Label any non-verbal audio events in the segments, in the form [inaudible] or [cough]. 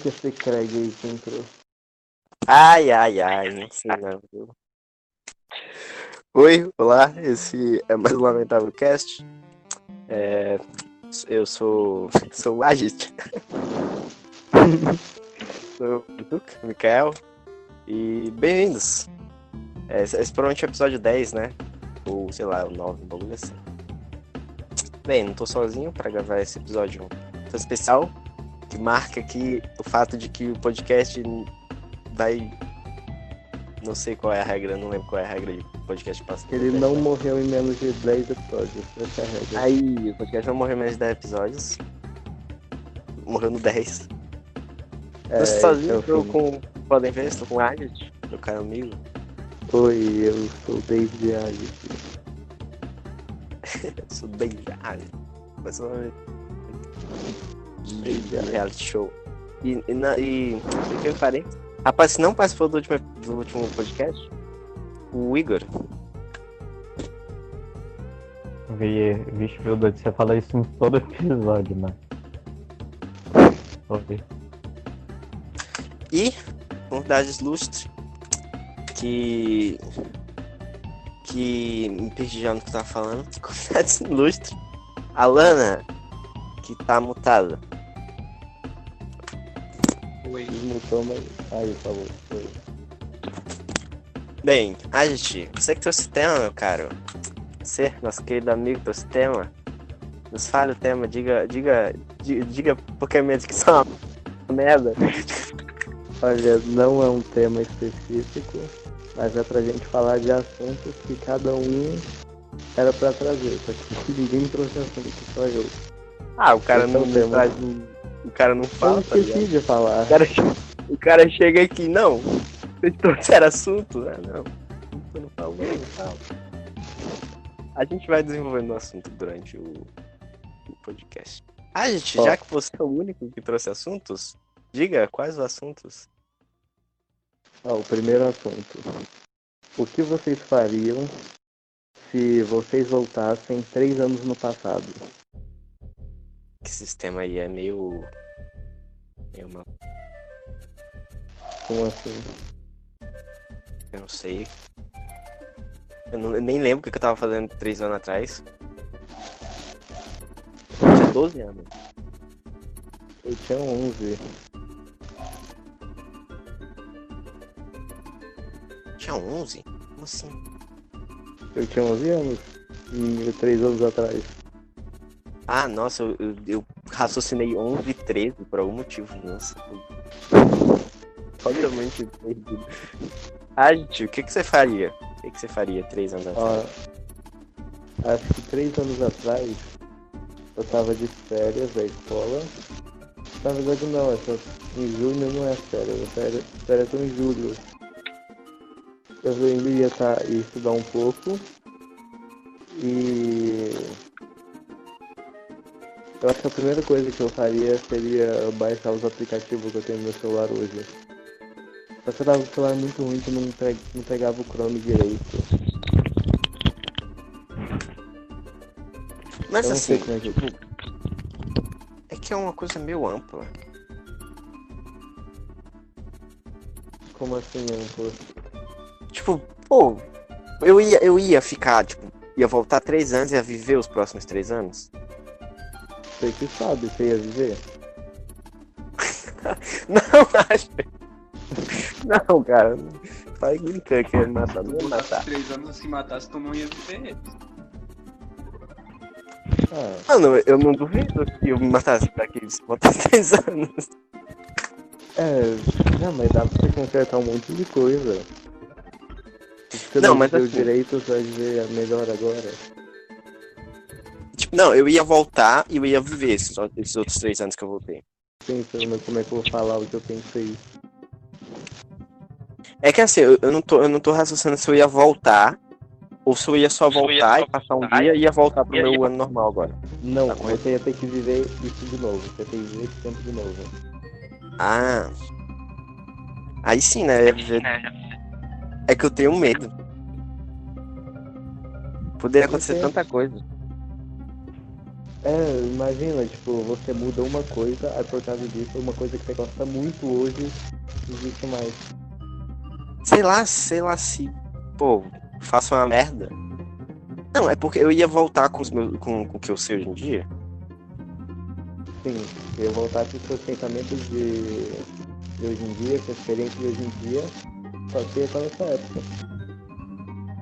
que esse Craig aí que entrou? Ai, ai, ai, não sei não, viu? Oi, olá, esse é mais um Lamentável Cast. É, eu sou, sou o Agit. [laughs] sou o Duque, Mikael. E bem-vindos. É, esse provavelmente é o episódio 10, né? Ou sei lá, o 9, um bagulho assim. Bem, não tô sozinho pra gravar esse episódio tão especial. Que marca aqui o fato de que o podcast vai. Não sei qual é a regra, não lembro qual é a regra de podcast passado. Ele não morreu em menos de 10 episódios. Essa é a regra. Aí, o podcast não morreu em menos de 10 episódios. Morreu no 10. É, eu é sozinho, fim. com. Podem ver, estou com o Agit, meu caro amigo. Oi, eu sou o David Agis. [laughs] Eu sou bem Agit. Mas reality show. E, e, na- e o que eu farei? Rapaz, se não participou do último, do último podcast, o Igor. Vi- Vixe, meu Deus, você fala isso em todo episódio, né? Oi. E convidados ilustre que. Que me perdi já no que eu tava falando. [laughs] Convidados ilustre. A Lana, que tá mutada. Oi. Desmutou, mas. Aí, falou. Oi. Bem, a gente, você que trouxe o tema, meu caro. Você, nosso querido amigo, trouxe o tema. Nos fale o tema, diga, diga, diga, diga porque mesmo que são uma merda. [laughs] Olha, não é um tema específico, mas é pra gente falar de assuntos que cada um era pra trazer. Só que [laughs] ninguém trouxe assunto, só eu. Ah, o cara é não tema. traz um- O cara não Eu fala, tá ligado? esqueci de falar. O cara, o cara chega aqui, não. Vocês trouxeram assunto? Ah, não. Eu não falo, não falo. A gente vai desenvolvendo o assunto durante o, o podcast. Ah, gente, Ó. já que você é o único que trouxe assuntos, diga quais os assuntos. Ó, o primeiro assunto. O que vocês fariam se vocês voltassem três anos no passado? Que sistema aí é meio. meio uma. Como assim? Eu não sei. Eu, não- eu nem lembro o que eu tava fazendo três anos atrás. Eu tinha 12 anos. Eu tinha 11. Tinha 11? Como assim? Eu tinha 11 anos. E três anos atrás. Ah, nossa, eu, eu, eu raciocinei 11 e 13 por algum motivo. Nossa. Totalmente perdido. Ah, gente, o que, que você faria? O que, que você faria três anos atrás? Ó, acho que três anos atrás eu tava de férias da escola. Na verdade não, essa, em junho não é férias, férias, férias são em julho. Eu ainda ia, tá, ia estudar um pouco e eu acho que a primeira coisa que eu faria seria baixar os aplicativos que eu tenho no meu celular hoje. Só que eu tava com o celular muito ruim que não, pe- não pegava o Chrome direito. Mas eu assim, é que- tipo, é que é uma coisa meio ampla. Como assim, amplo? Tipo, pô, eu ia, eu ia ficar, tipo, ia voltar três anos e ia viver os próximos três anos. Você que sabe, você ia viver? [laughs] Não, acho. Não, cara. Vai brincando que ia me matar, não ia matar. três anos se matasse, tu não ia viver. Ah, Mano, eu não duvido que eu me matasse daqui se voltasse [laughs] três anos. é. Não, mas dá pra você consertar um monte de coisa. Você Não, não, mas assim- direito, você vai viver melhor agora. Não, eu ia voltar e eu ia viver esses, esses outros três anos que eu voltei. Pensando como é que eu vou falar o que eu pensei. É que assim, eu, eu não tô, eu não tô raciocinando se eu ia voltar ou se eu ia só voltar e passar um dia e ia voltar pro meu ano normal agora. Não, Tá você ia ter que viver isso de novo. Você ia ter que viver esse tempo de novo. Ah. Aí sim, né? ia viver- É que eu tenho medo. Poderia acontecer tanta coisa. É, imagina, tipo, você muda uma coisa, aí por causa disso, uma coisa que você gosta muito hoje não existe mais. Sei lá, sei lá se, pô, faço uma merda. Não, é porque eu ia voltar com, os meus, com, com o que eu sei hoje em dia. Sim, eu voltar para os seus pensamentos de, de hoje em dia, com a experiência de hoje em dia, só que só nessa época.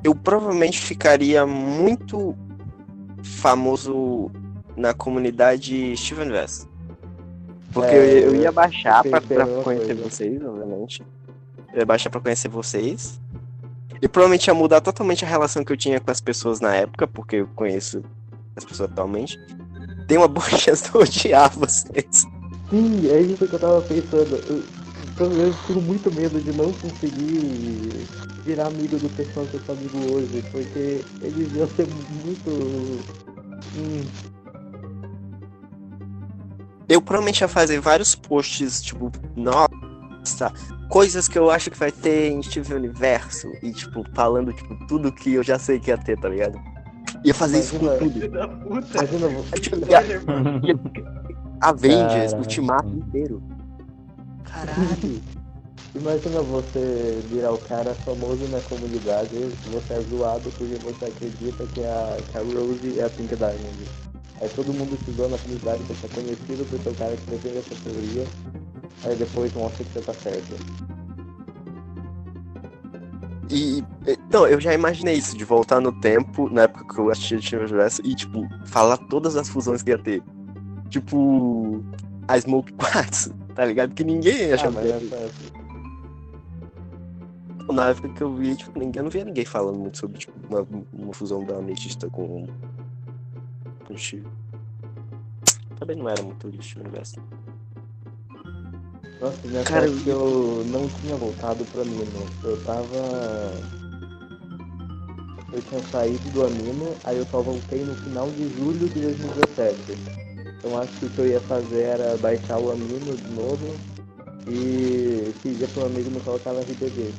Eu provavelmente ficaria muito famoso na comunidade Steven West. Porque É, eu, eu ia baixar eu pra, pra conhecer coisa. vocês, obviamente. Eu ia baixar pra conhecer vocês. E provavelmente ia mudar totalmente a relação que eu tinha com as pessoas na época, porque eu conheço as pessoas atualmente. Tem uma [laughs] boa chance de eu odiar vocês. Sim, é isso que eu tava pensando. Eu, eu, eu fico muito medo de não conseguir virar amigo do pessoal que eu sou amigo hoje, porque eles iam ser muito. Hum, Eu provavelmente ia fazer vários posts, tipo, nossa, coisas que eu acho que vai ter em Steven Universo. E, tipo, falando, tipo, tudo que eu já sei que ia ter, tá ligado? Ia fazer isso com Imagina. tudo. Da puta. imagina [laughs] tipo. [laughs] Avengers, Cara, Ultimato inteiro. Caralho. [laughs] Imagina você virar o cara famoso na comunidade, você é zoado porque você acredita que a, que a Rose é a Pink Diamond. Aí todo mundo zoa na comunidade, você é conhecido por ser o cara que defende essa teoria, aí depois mostra que você tá certo. E, então, eu já imaginei isso, de voltar no tempo, na época que eu assistia Steven Universo, e, tipo, falar todas as fusões que ia ter. Tipo, a Smoke Quartz, [laughs] tá ligado? Que ninguém ia Ah, que. Na época que eu vi, tipo, ninguém, eu não via ninguém falando muito sobre, tipo, uma, uma fusão da ametista com, o. Também não era muito do Steven Universo. Nossa, nessa Cara, época eu não tinha voltado pro Amino. Eu tava. Eu tinha saído do Amino, aí eu só voltei no final de julho de 2017. Então acho que o que eu ia fazer era baixar o Amino de novo e pedir pro amigo me colocar no RPG.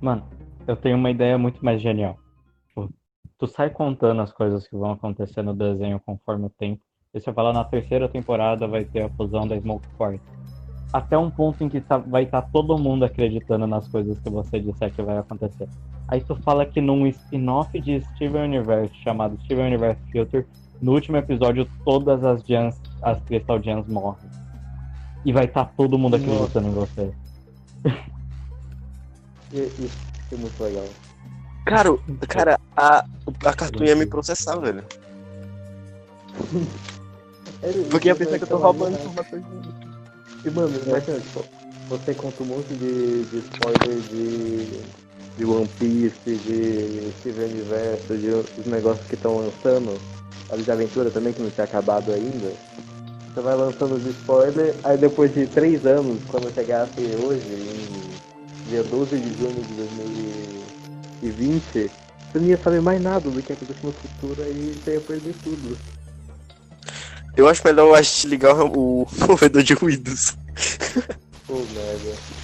Mano, eu tenho uma ideia muito mais genial. Tu sai contando as coisas que vão acontecer no desenho conforme o tempo. E você fala na terceira temporada vai ter a fusão da Smoke Quartz. Até um ponto em que tá- vai estar todo mundo acreditando nas coisas que você disser que vai acontecer. Aí tu fala que num spin-off de Steven Universe chamado Steven Universe Filter, no último episódio todas as Gems, as Crystal Gems morrem. E vai estar todo mundo Nossa. acreditando em você. [laughs] E isso é muito legal. Cara, cara a, a Cartoon ia me processar, velho. Ele- Porque ia ele pensar que eu tô vai roubando informações. E mano, imagina, tipo, você conta um monte de, de spoiler de, de One Piece, de Steven Universo, de os negócios que estão lançando, a de aventura também que não tinha acabado ainda. Você vai lançando os spoilers, aí depois de três anos, quando chegasse hoje, em dia 12 de junho de 2020, você não ia saber mais nada do que aconteceu no futuro, aí você ia perder tudo. Eu acho melhor eu acho ligar o, [laughs] movedor de ruídos. Pô, merda. [laughs]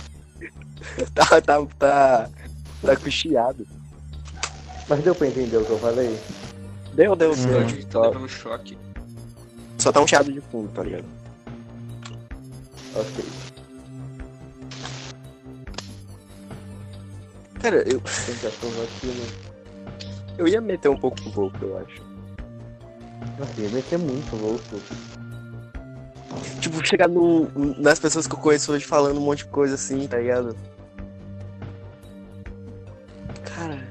Tá, tá, tá, tá com chiado. Mas deu pra entender o que eu falei? Deu, deu, Hum. tá levando choque. só tá um chiado de fundo, tá ligado? Ok. Cara, eu, vacina. eu ia meter um pouco no louco, eu acho. Nossa, ia meter muito louco. Tipo, chegar no, nas pessoas que eu conheço hoje falando um monte de coisa assim, tá ligado? Cara.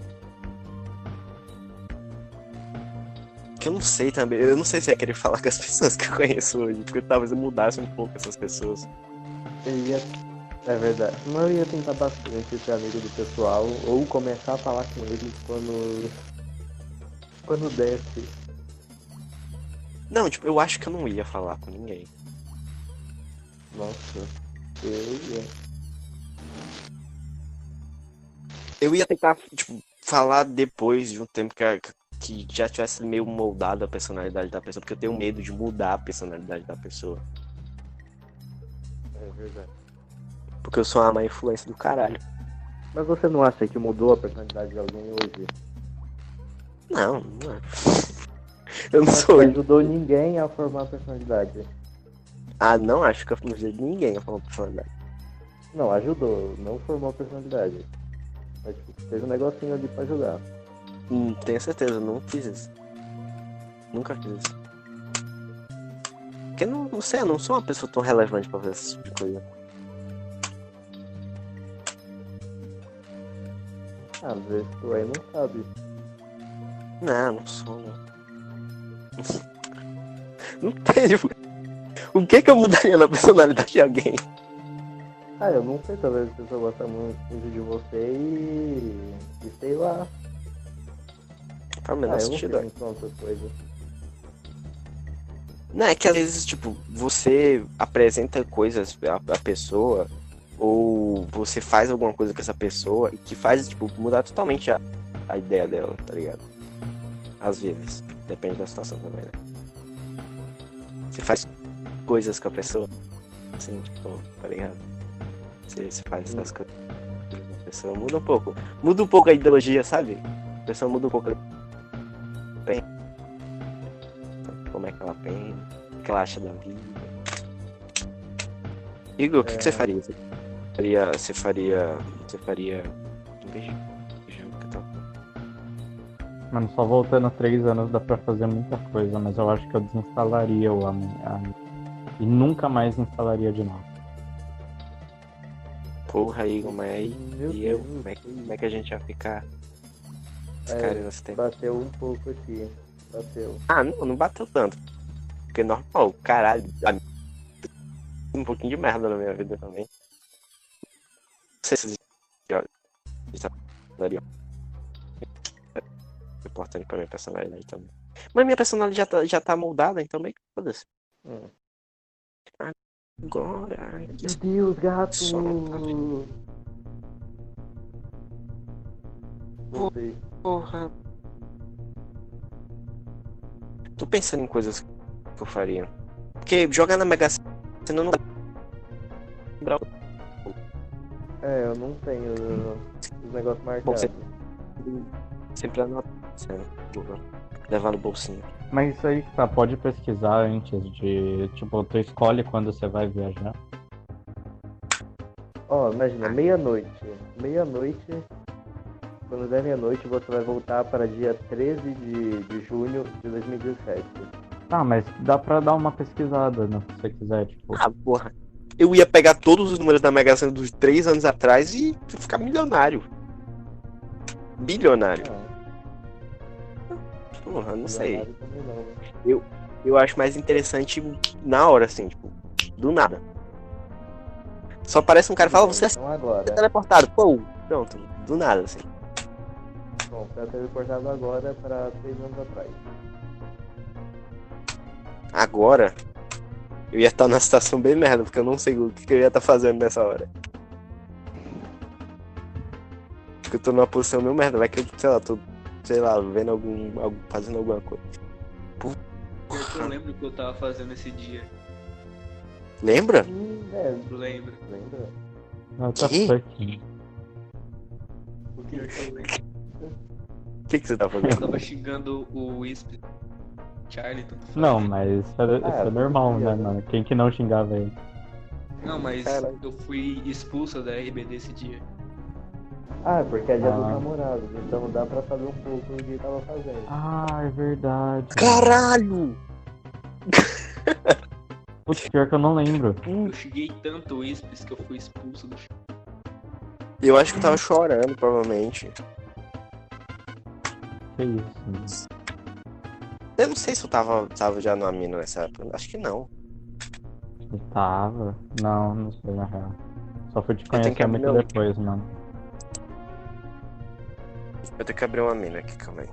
Que eu não sei também. Eu não sei se ia querer falar com as [laughs] pessoas que eu conheço hoje. Porque talvez eu mudasse um pouco essas pessoas. Eu ia. É verdade. Mas eu ia tentar bastante ser amigo do pessoal. Ou começar a falar com eles quando. Quando desce. Não, tipo, eu acho que eu não ia falar com ninguém. Nossa. Eu ia. Eu ia tentar, tipo, falar depois de um tempo que, a- que já tivesse meio moldado a personalidade da pessoa, porque eu tenho medo de mudar a personalidade da pessoa. É verdade. Porque eu sou uma má influência do caralho. Mas você não acha que mudou a personalidade de alguém hoje? Não, não é. Eu não Mas sou. não ajudou ninguém a formar a personalidade. Ah, não acho que eu não ajudei ninguém a falar personalidade. Não, ajudou, não formou a personalidade. Mas tipo, teve um negocinho ali pra ajudar. Hum, tenho certeza, não fiz isso. Nunca fiz isso. Porque não, não sei, eu não sou uma pessoa tão relevante pra fazer esse tipo de coisa. Às vezes tu aí não sabe. Não, não sou. Não, [laughs] não tenho. O que que eu mudaria na personalidade de alguém? Ah, eu não sei, talvez a pessoa gosta muito de você e. e sei lá. Ah, menor eu não sentido. sei outras coisas. Não, é que às vezes, tipo, você apresenta coisas à, à pessoa, você faz alguma coisa com essa pessoa e que faz, tipo, mudar totalmente a, a ideia dela, tá ligado? Às vezes. Depende da situação também, né? Você faz coisas com a pessoa, assim, tipo, tá ligado? Você, você faz essas coisas. A pessoa muda um pouco. Muda um pouco a ideologia, sabe? A pessoa muda um pouco a como é que ela pensa, o que ela acha da vida. Igor, o que, que você faria? Você faria. Você faria. Você faria. Um? Mano, só voltando três anos dá pra fazer muita coisa, mas eu acho que eu desinstalaria o Am- Am- E nunca mais instalaria de novo. Porra, Igor, mas aí. Meu E eu? Deus, Como é, que, como é que a gente ia ficar? É, cara nesse tempo. Bateu um pouco aqui. Bateu. Ah, não, não bateu tanto. Porque normal, caralho. a- Um pouquinho de merda na minha vida também. Não sei se isso daria. É importante pra minha personalidade também. Mas minha personalidade já tá, já tá moldada, então meio que foda-se. Hum. Agora. Meu Deus, gato! Sei. Porra. Tô pensando em coisas que eu faria. Porque jogar na Mega Sena não lembrar É, eu não tenho os negócios marcados. você- sempre anota. Levar no bolsinho. Mas isso aí, tá, pode pesquisar antes de. Tipo, tu escolhe quando você vai viajar. Ó, imagina, meia-noite. Meia-noite. Quando der meia-noite, você vai voltar para dia 13 de, de junho de 2017. Tá, mas dá pra dar uma pesquisada, né? Se você quiser, tipo. Ah, porra. Eu ia pegar todos os números da Mega Sena dos três anos atrás e ficar milionário. Bilionário. Ah, Porra, não sei. né? Eu acho mais interessante na hora, assim, tipo, do nada. Só aparece um cara e fala, você é Então agora. teleportado. Pô, pronto, do nada, assim. Bom, foi teleportado agora para três anos atrás. Agora, eu ia estar numa situação bem merda, porque eu não sei o que eu ia estar fazendo nessa hora. Porque eu tô numa posição meio merda, vai que eu, sei lá, tô, sei lá, vendo algum, algum fazendo alguma coisa. Eu que eu lembro o que eu tava fazendo esse dia. Lembra? Hum, é, Eu lembro. lembra? Ah, tá Que? O que eu lembro. O que, que você tá Eu fazendo? tava xingando o Wisp. Charlie, tanto faz. Não, mas isso é, isso Ah, é normal, né, né? mano? Quem que não xingava ele? Não, mas Caralho. eu fui expulso da RBD esse dia. Ah, porque é dia dos Ah. namorados, então dá pra saber um pouco do que ele tava fazendo. Ah, é verdade. Caralho! Putz, pior que eu não lembro. Eu xinguei tanto o Wisp que eu fui expulso do Eu acho que eu tava chorando, provavelmente. Que isso, mano. Eu não sei se eu tava, tava já numa mina nessa época. Acho que não. Eu tava? Não, não sei na real. Só fui te conhecer abrir muito meu- depois, mano. Eu tenho que abrir uma mina aqui, calma aí.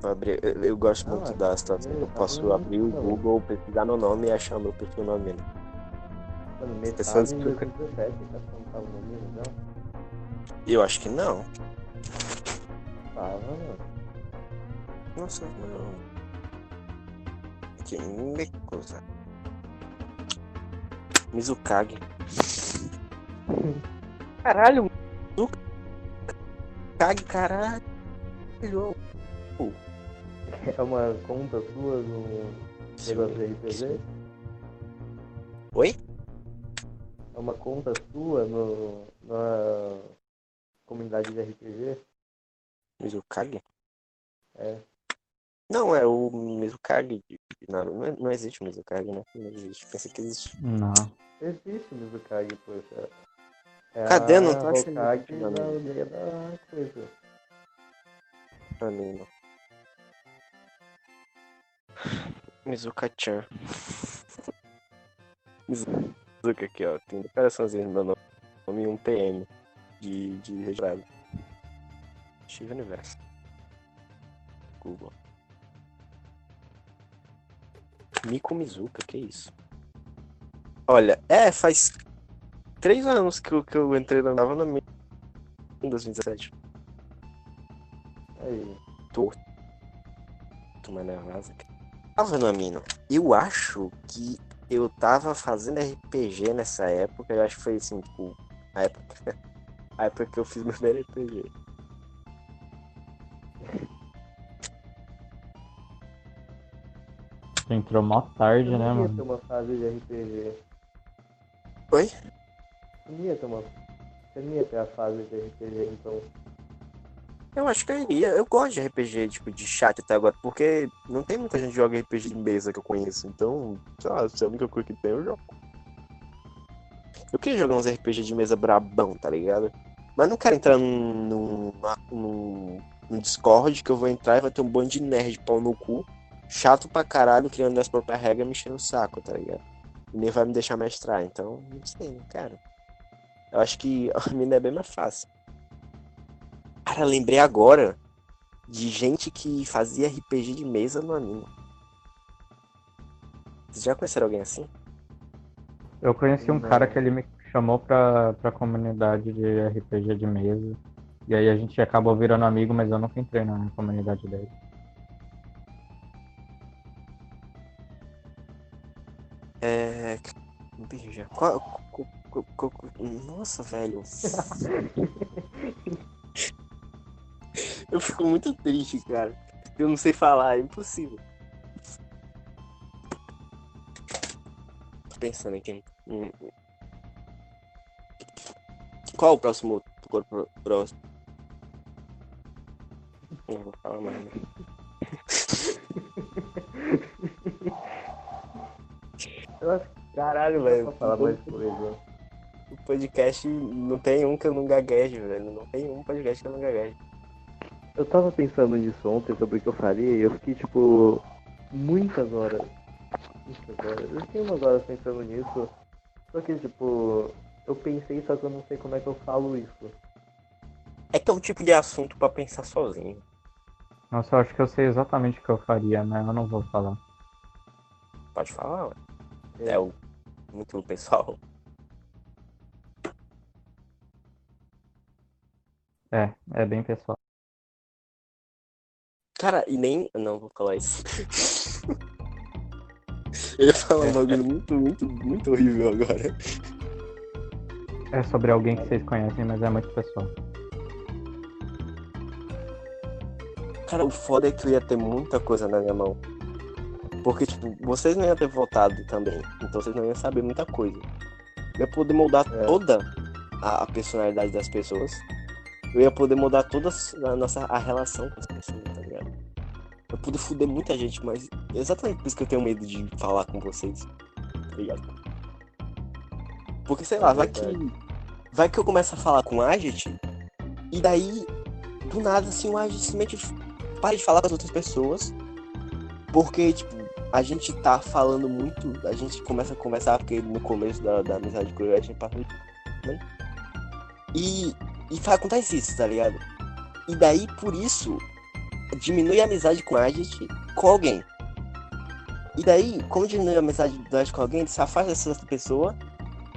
Vou abrir, eu, eu gosto Ah, muito da situação. eu Eu tava posso abrir o não. Google, pesquisar meu nome e achar meu perfil na mina. Mano, Pessoas em que- 2017, tá no? Eu acho que não. Tava, mano. Nossa, não. Que coisa. Mizukage. Caralho, Mizukage, caralho. É uma conta sua no negócio de RPG? Oi? É uma conta sua no, na comunidade de RPG? Mizukage? É. Não, é o Mizukage. Não, não, é- não existe o Mizukage, né? Não existe. Pensei que existe. Não. Existe o Mizukage, poxa. É Cadê? a Não tô achando Hokage aqui, não. da aldeia da coisa. Pra mim, não. Mizuka-chan. Mizuka aqui, ó. Tem declaraçãozinha no meu nome e um PM de, de registrado. Steve Universo. Google. Miko Mizuka, que isso? Olha, é, faz três anos que eu, que eu entrei na nova no em 2017. Aí. Tô mais nervosa. Tava no Amino. Eu acho que eu tava fazendo RPG nessa época. Eu acho que foi assim, tipo, a época, [laughs] a época que eu fiz meu primeiro RPG. Tu entrou mó tarde, Eu né, não ia ter mano? uma fase de RPG. Oi? Você não ia ter uma. Você não ia ter a fase de RPG, então. Eu acho que eu iria. Eu gosto de RPG, tipo, de chat até agora, porque não tem muita gente que joga RPG de mesa que eu conheço. Então, sei lá, se é a única coisa que tem, eu jogo. Eu queria jogar uns RPG de mesa brabão, tá ligado? Mas não quero entrar num, num, num, num Discord que eu vou entrar e vai ter um bando de nerd pau no cu, chato pra caralho, criando as próprias regras me enchendo o saco, tá ligado? E nem vai me deixar mestrar, então, não sei, né, cara. Eu acho que [laughs] a mina é bem mais fácil. Cara, lembrei agora de gente que fazia RPG de mesa no anime. Vocês já conheceram alguém assim? Eu conheci um Não. cara que ele me chamou pra, pra comunidade de RPG de mesa. E aí a gente acabou virando amigo, mas eu nunca entrei na comunidade dele. É. Beija. Qual. Nossa, velho. [laughs] Eu fico muito triste, cara. Eu não sei falar, é impossível. Tô pensando aqui. Hum. Qual o próximo corpo próximo? Não vou falar mais. né? Caralho, velho. pra falar mais coisa. O podcast não tem um que eu não gaguejo, velho. Não tem um podcast que eu não gaguejo. Eu tava pensando nisso ontem sobre o que eu faria e eu fiquei tipo muitas horas. Muitas horas. Eu fiquei umas horas pensando nisso. Só que tipo, eu pensei, só que eu não sei como é que eu falo isso. É que é um tipo de assunto pra pensar sozinho. Nossa, eu acho que eu sei exatamente o que eu faria, né? Eu não vou falar. Pode falar, ué. É o muito pessoal. É, é bem pessoal. Cara, e nem. Não, vou falar isso. Eu ia falar um bagulho muito, muito, muito horrível agora. É sobre alguém que vocês conhecem, mas é muito pessoal. Cara, o foda é que eu ia ter muita coisa na minha mão. Porque, tipo, vocês não iam ter votado também. Então vocês não iam saber muita coisa. Eu ia poder moldar É. toda a, a personalidade das pessoas. Eu ia poder mudar toda a nossa a relação com as pessoas, tá ligado? Eu ia poder fuder muita gente, mas é exatamente por isso que eu tenho medo de falar com vocês. Tá ligado? Porque, sei lá, É vai que. Vai que eu começo a falar com o Agit, e daí, do nada, assim, o Agit simplesmente para de falar com as outras pessoas. Porque, tipo, a gente tá falando muito, a gente começa a conversar, porque no começo da, da amizade com ele, a gente passa muito. Né? E, e acontece isso, tá ligado? E daí, por isso, diminui a amizade com a Agit com alguém. E daí, como diminui a amizade com alguém, se afasta dessa outra pessoa,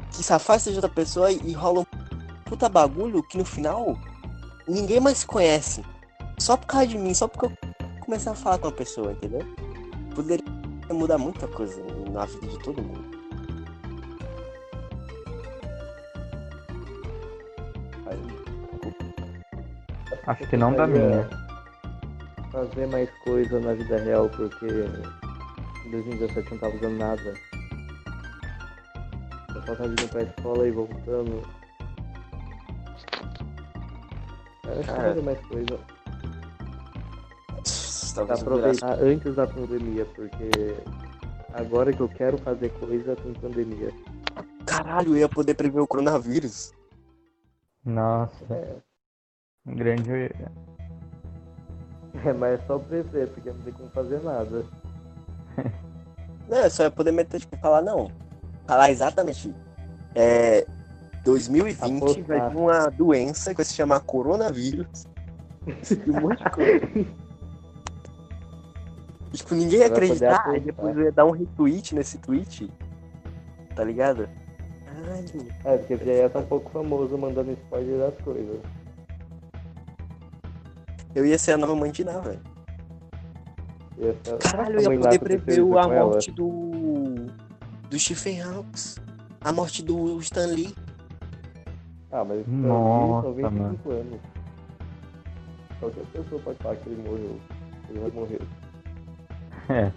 que se afasta de outra pessoa e, rola um puta bagulho que no final ninguém mais se conhece. Só por causa de mim, só porque eu comecei a falar com uma pessoa, entendeu? Poderia mudar muita coisa na vida de todo mundo. Acho que não da minha. Fazer mais coisa na vida real, porque em 2017 eu não tava fazendo nada. Só tava indo pra escola e voltando. Eu acho que Cara. fazer mais coisa. Talvez Aproveitar antes da pandemia, porque agora que eu quero fazer coisa tem pandemia. Caralho, eu ia poder prever o coronavírus. Nossa, É, um grande. é, mas é só prever, porque não tem como fazer nada. Não, eu só ia poder meter, tipo, falar, não. Falar exatamente. É. 2020 Apostar. vai vir uma doença que vai se chamar coronavírus. [laughs] E um monte de coisa. Tipo, ninguém ia acreditar. Depois eu ia dar um retweet nesse tweet. Tá ligado? Caralho. É, porque já ia estar um pouco famoso mandando spoiler das coisas. Eu ia ser a nova mãe de Ná, velho. Caralho, eu ia poder prever a com ela. morte do. do Stephen Hawks. A morte do Stan Lee. Ah, mas pra Nossa, mim são 25 anos. Qualquer pessoa pode falar que ele morreu. Ele vai morrer. É,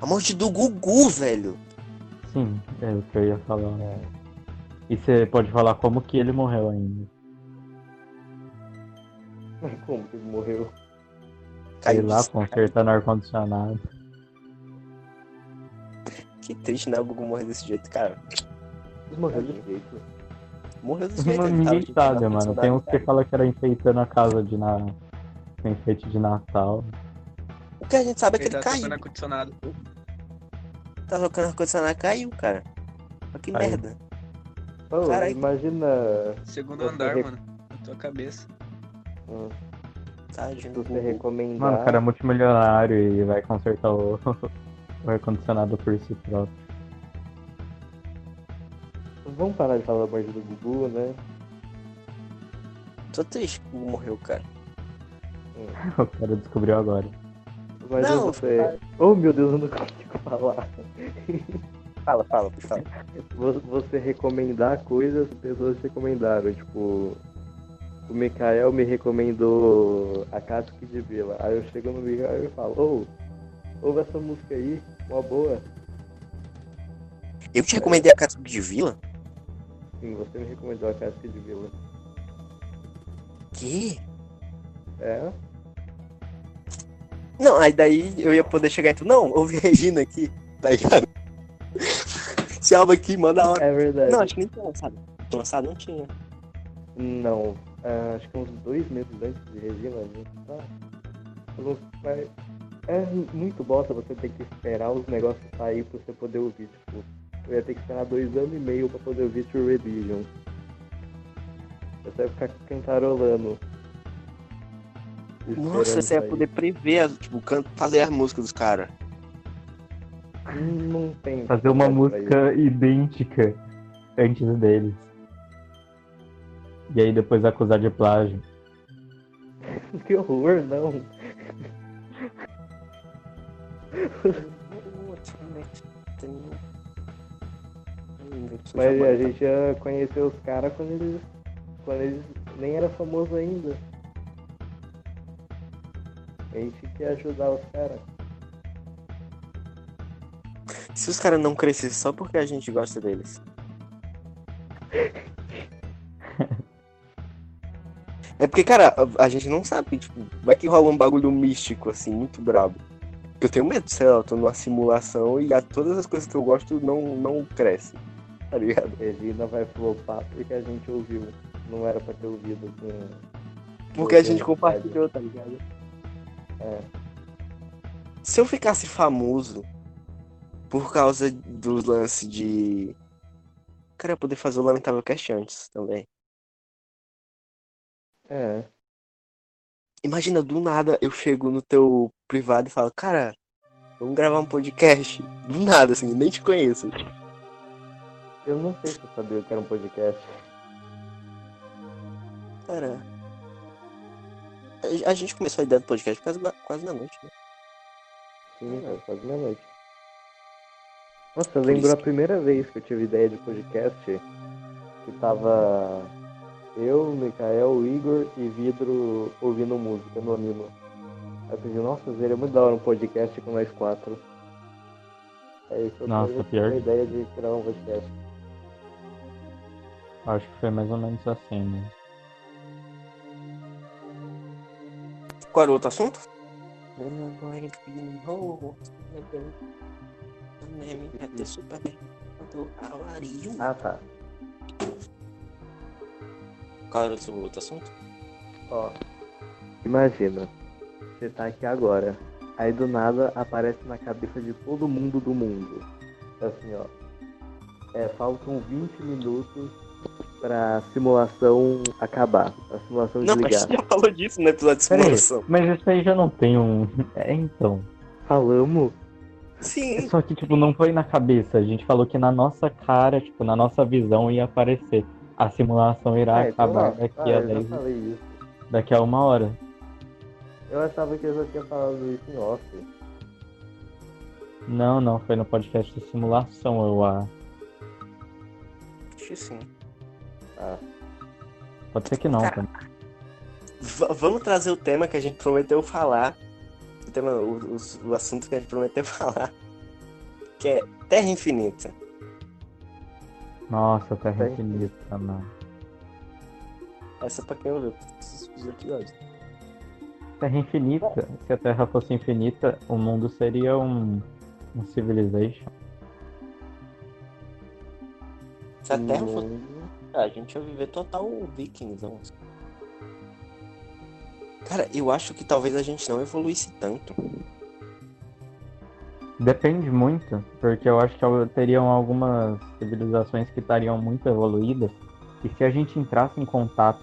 A morte do Gugu, velho. sim, é o que eu ia falar. E você pode falar como que ele morreu ainda. [laughs] Como que ele morreu? Sei Caiu lá, consertando ar-condicionado. Que triste, né? O Gugu morrer desse jeito, cara. Ele morreu de jeito. Morreu desse jeito. Ninguém sabe, tentando mano. Tem uns que falam que era enfeitando a casa de na... enfeite de Natal. Que a gente sabe é que Ele ele tá caiu. tocando ar-condicionado. Tá tocando ar-condicionado, caiu, cara. Olha que Caiu. merda. Pô, Caralho. imagina. Segundo andar, rec- mano. Na tua cabeça. hum, Se do você recomendar. Mano, o cara é multimilionário e vai consertar o, [laughs] o ar-condicionado por si próprio. Vamos parar de falar da morte do Gugu, né? Tô triste que o Gugu morreu, cara. [laughs] O cara descobriu agora. Imagina Não, você. Oh meu Deus, eu não [laughs] consigo falar. Fala, fala, por favor. Vo- Você recomendar coisas que pessoas recomendaram. Tipo, o Mikael me recomendou a Casca de Vila. Aí eu chego no Mikael e falo, ô, ouve essa música aí, uma boa. Eu te recomendei a Casa de Vila? Sim, você me recomendou a Casca de Vila. Que? É? Não, aí daí eu ia poder chegar e tu, não, ouve Regina aqui, tá ligado? [laughs] Esse álbum aqui, manda a hora. É verdade. Não, acho que nem tinha lançado. Lançado? Não tinha. Não, ah, acho que uns dois meses antes de Regina, a gente tá. eu É muito bosta você ter que esperar os negócios sair pra você poder ouvir. Tipo, eu ia ter que esperar dois anos e meio pra poder ouvir True Religion. Você vai ficar cantarolando. Nossa, você ia poder prever, tipo, can- fazer as músicas dos caras. Não tem. Fazer uma música idêntica antes deles. E aí depois acusar de plágio. [laughs] Que horror, não. Mas a gente já conheceu os caras quando eles. quando eles nem era famoso ainda. A gente quer ajudar os caras. Se os caras não crescessem só porque a gente gosta deles. É porque, cara, a, a gente não sabe, tipo, vai que rola um bagulho místico, assim, muito brabo. Porque eu tenho medo, sei lá, eu tô numa simulação e a, todas as coisas que eu gosto não, não crescem, tá ligado? Regina vai flopar porque a gente ouviu. Não era pra ter ouvido com. Porque a gente compartilhou, tá ligado? É. Se eu ficasse famoso por causa dos lances de. Cara, eu poder fazer o Lamentável Cast antes também. É. Imagina, do nada eu chego no teu privado e falo, cara, vamos gravar um podcast. Do nada, assim, nem te conheço. Eu não sei se eu sabia que era um podcast. Cara. A- gente começou a ideia do podcast quase na, quase na noite, né? Sim, era quase meia-noite. Nossa, eu lembro isso a primeira vez que eu tive ideia de podcast que tava eu, Mikael, o Igor e Vidro ouvindo música no animo. Aí eu pensei, nossa, seria muito da hora um podcast com nós quatro. Aí eu Nossa, tive pior a ideia de criar um podcast. Acho que foi mais ou menos assim, né? Qual era o outro assunto? Ah tá. Qual era o outro assunto? Ó. Imagina. Você tá aqui agora. Aí do nada aparece na cabeça de todo mundo do mundo. Assim, ó. É, faltam 20 minutos pra simulação acabar. A simulação Não, mas desligar. você já falou disso no episódio de Pera aí, simulação. mas isso aí já não tem um. É, então. Falamos? Sim. Só que, tipo, não foi na cabeça. A gente falou que na nossa cara, tipo, na nossa visão ia aparecer. A simulação irá Ah, então acabar é. daqui Ah, a eu já 10 falei isso. daqui a uma hora. Eu achava que eu já tinha falado isso em off. Não, não, foi no podcast de simulação, eu acho. Acho que sim. Ah, Pode ser que não, Cara, tá? V- vamos trazer o tema que a gente prometeu falar. O, tema, o, o- o assunto que a gente prometeu [laughs] falar. Que é Terra Infinita. Nossa, Terra Tem. Infinita, mano. Essa é pra quem ouviu os episódios. Terra Infinita, se a Terra fosse infinita, o mundo seria um, um Civilization. Se a Terra fosse. Ah, a gente ia viver total vikings, não. Cara, eu acho que talvez a gente não evoluísse tanto. Depende muito, porque eu acho que teriam algumas civilizações que estariam muito evoluídas, e se a gente entrasse em contato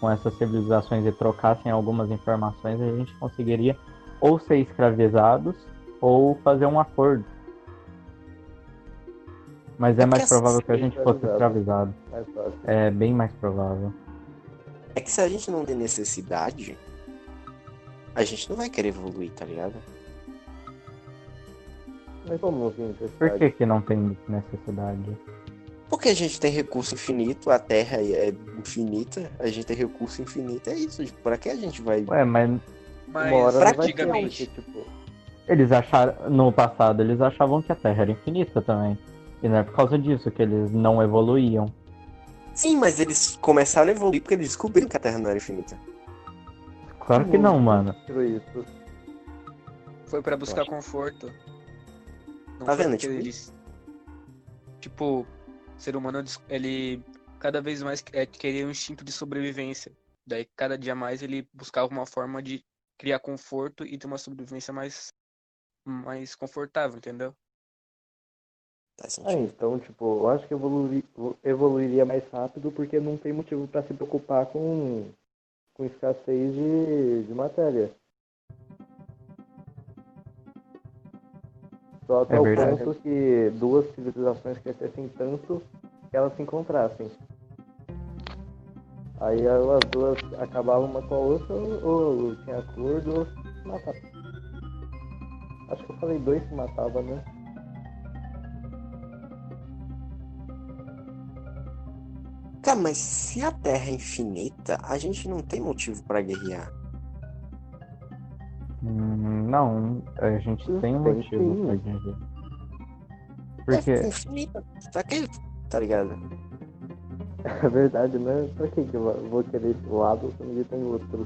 com essas civilizações e trocassem algumas informações, a gente conseguiria ou ser escravizados ou fazer um acordo. Mas é, É mais provável que a gente fosse escravizado. Mais fácil. É bem mais provável. É que se a gente não tem necessidade, a gente não vai querer evoluir, tá ligado? Mas como não tem Por necessidade? que, que não tem necessidade? Porque a gente tem recurso infinito, a Terra é infinita, a gente tem recurso infinito, é isso. Tipo, pra que a gente vai. Ué, mas Mas ter, praticamente. tipo, Eles acharam, no passado, eles achavam que a Terra era infinita também. E não é por causa disso que eles não evoluíam. Sim, mas eles começaram a evoluir porque eles descobriram que a Terra não era infinita. Claro que não, mano. Foi pra buscar conforto. Não Tá vendo, tipo- eles- Tipo, o ser humano, ele cada vez mais é, queria um instinto de sobrevivência. Daí, cada dia mais, ele buscava uma forma de criar conforto e ter uma sobrevivência mais, mais confortável, entendeu? Ah, sentido. então, tipo, eu acho que evolui- evoluiria mais rápido porque não tem motivo pra se preocupar com, com escassez de, de matéria. Só até É o verdade. ponto que duas civilizações crescessem tanto que elas se encontrassem. Aí as duas acabavam uma com a outra ou, ou tinha acordo ou se matavam. Acho que eu falei dois se matavam, né? Cara, mas se a Terra é infinita, a gente não tem motivo pra guerrear. Hum, não, a gente Hum, tem um motivo pra dizer. É Porque, infinita. Pra quê? Tá ligado? É verdade, né? Pra que, eu vou querer esse lado se ninguém tem outro?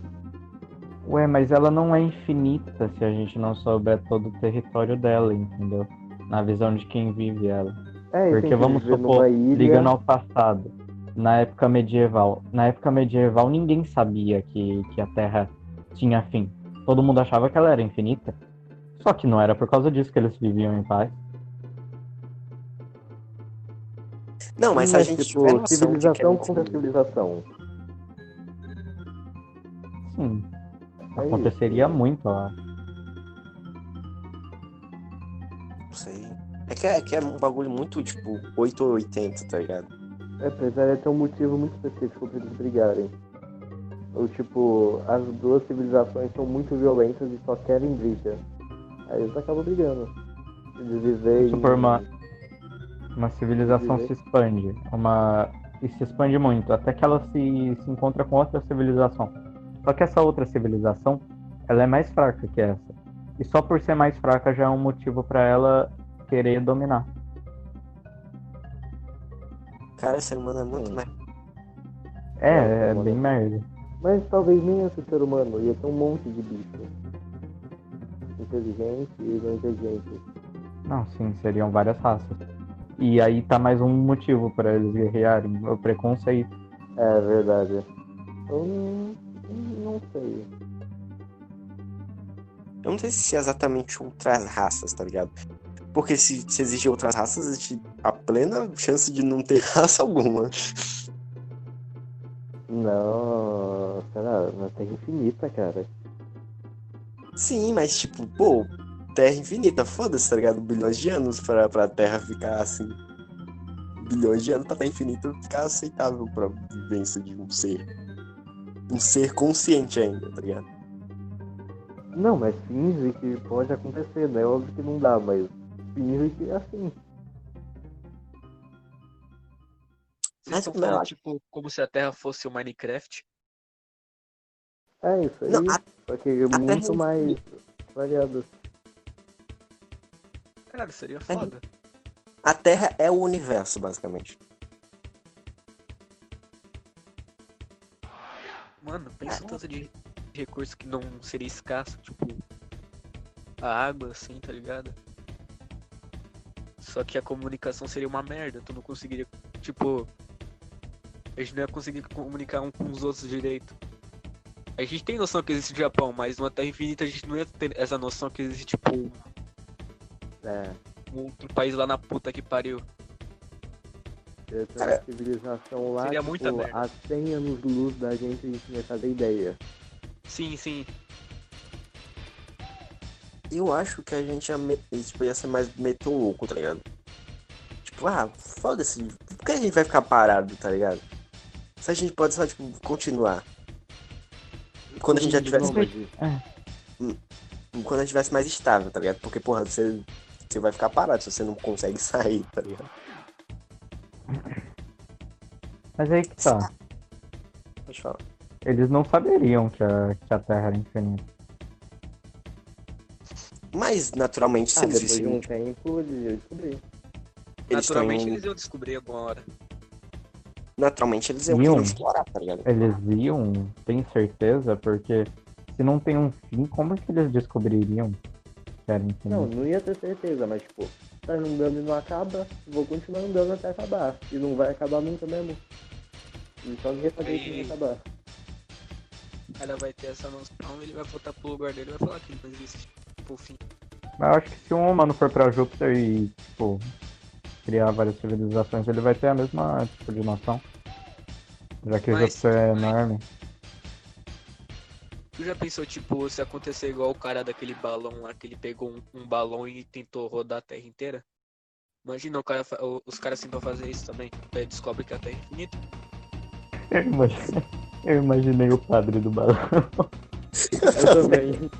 ué, mas ela não é infinita se a gente não souber todo o território dela, entendeu? Na visão de quem vive ela. É, Porque vamos supor, ilha. ligando ao passado, na época medieval. Na época medieval ninguém sabia que, que a Terra tinha fim. Todo mundo achava que ela era infinita. Só que não era por causa disso que eles viviam em paz. Não, mas se a gente tipo, tiver noção de que a civilização contra civilização. Sim, É aconteceria isso. muito, acho. Não sei. É que é, que é um bagulho muito, tipo, 8 ou 80, tá ligado? É, precisaria ter um motivo muito específico pra eles brigarem. Ou tipo, as duas civilizações são muito violentas e só querem briga. Aí eles acabam brigando. Eles vivem. Supor uma, uma civilização se expande. Uma, e se expande muito, até que ela se, se encontra com outra civilização. Só que essa outra civilização, ela é mais fraca que essa. E só por ser mais fraca já é um motivo pra ela querer dominar. Cara, ser humano é muito mais. É, é Não, bem merda. Mas talvez nem esse ser humano, ia ter um monte de bicho. Inteligente e não inteligente. Não, sim, seriam várias raças. E aí tá mais um motivo pra eles guerrearem, o preconceito. É verdade. Eu não, não sei. Eu não sei se é exatamente outras raças, tá ligado? Porque se, se existir outras raças, existe a plena chance de não ter [laughs] raça alguma. Não, cara, na Terra Infinita, cara. Sim, mas tipo, pô, Terra infinita, foda-se, tá ligado? Bilhões de anos pra, pra Terra ficar assim. Bilhões de anos pra Terra infinita ficar aceitável pra vivência de um ser. Um ser consciente ainda, tá ligado? Não, mas finge que pode acontecer, né? Óbvio que não dá, mas finge que é assim. Vocês Mas estão não, falando, acho- tipo, como se a Terra fosse o Minecraft? É isso aí. Não, a- Só que é Terra muito é mais variado. Cara, seria foda. A Terra é o universo, basicamente. Mano, pensa o tanto de recurso que não seria escasso, tipo, a água, assim, tá ligado? Só que a comunicação seria uma merda, tu não conseguiria, tipo, a gente não ia conseguir comunicar um com os outros direito. A gente tem noção que existe o Japão, mas numa Terra Infinita a gente não ia ter essa noção que existe, tipo, É. um outro país lá na puta que pariu. Uma civilização lá, seria tipo, muita merda. a 100 anos de luz da gente, a gente ia fazer ideia. Sim, sim. Eu acho que a gente ia, me- tipo, ia ser mais meio louco, tá ligado? Tipo, ah, foda-se. Por que a gente vai ficar parado, tá ligado? Se a gente pode só, tipo, continuar. Quando a gente já tivesse. Nômade. Quando a gente tivesse mais estável, tá ligado? Porque, porra, você, você vai ficar parado se você não consegue [laughs] sair, tá ligado? Mas aí que tá. Pode falar. Eles não saberiam que a, que a Terra era infinita. Mas, naturalmente, se Ah, eles depois de vissem, um tempo, eles iam descobrir. eles Naturalmente eles iam descobrir alguma hora. naturalmente eles iam Iam. explorar, tá ligado? Eles iam, tem certeza? Porque se não tem um fim, como é que eles descobririam? Não, não ia ter certeza, mas tipo, tá andando e não acaba, vou continuar andando até acabar. E não vai acabar nunca mesmo. E só ninguém saber que vai acabar. Ela vai ter essa noção, ele vai voltar pro lugar dele e vai falar que não existe. Tipo, fim. Mas eu acho que se um humano for pra Júpiter e, tipo, criar várias civilizações, ele vai ter a mesma tipo de noção. Já que Mas- Júpiter é enorme. Tu já pensou, tipo, se acontecer igual o cara daquele balão lá, que ele pegou um, um balão e tentou rodar a Terra inteira? Imagina cara, os caras tentam fazer isso também. Descobre que a Terra é infinita. Eu imaginei, [laughs] eu imaginei o padre do balão. [laughs] Eu também.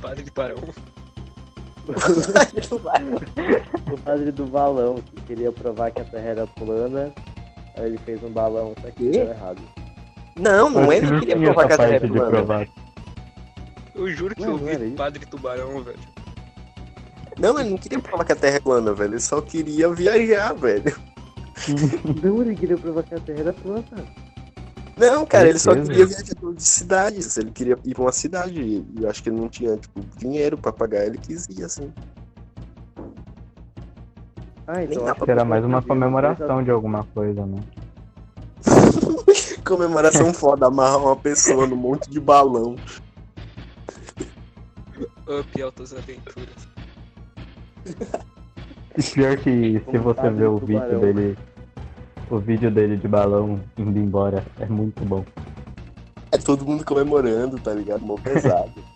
Padre de Barão. o padre do balão, que queria provar que a Terra era plana, aí ele fez um balão, só que deu errado. Não, não é, que não queria provar que a Terra é de plana. provar. Eu juro que eu não era vi isso? Padre Tubarão, velho. Não, ele não queria provar que a Terra é plana, velho. Ele só queria viajar, velho. [laughs] Não, ele queria provar que a Terra era plana. Não, cara, ele só queria viajar de cidades. Ele queria ir pra uma cidade. E eu acho que ele não tinha, tipo, dinheiro pra pagar. Ele quis ir, assim. Ah, então acho pra Que era eu mais uma comemoração de alguma coisa, né? [laughs] Comemoração foda, amarrar uma pessoa num monte de balão. Up Altas Aventuras. [laughs] [laughs] Pior que se você ver o vídeo tubarão. dele, o vídeo dele de balão indo embora, é muito bom. É todo mundo comemorando, tá ligado? Mó pesado. [laughs]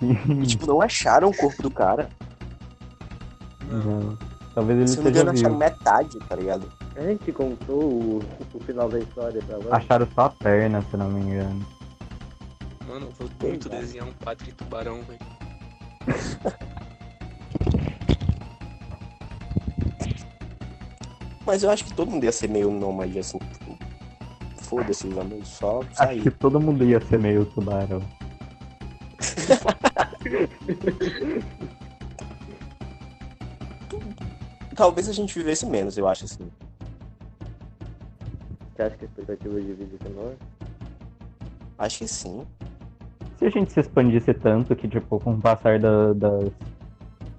E, tipo, não acharam o corpo do cara. Não. Talvez ele Se não me engano, acharam metade, tá ligado? A gente contou o, o final da história pra lá. Acharam só a perna, se não me engano. Mano, eu vou muito desenhar um Padre Tubarão, velho. Mas eu acho que todo mundo ia ser meio nômade, assim, tipo, foda-se os amigos, só Acho sair. que todo mundo ia ser meio tubarão. [laughs] Talvez a gente vivesse menos, eu acho assim. Você acha que a expectativa de vida é menor? Acho que sim. Se a gente se expandisse tanto que, tipo, com o passar da- das,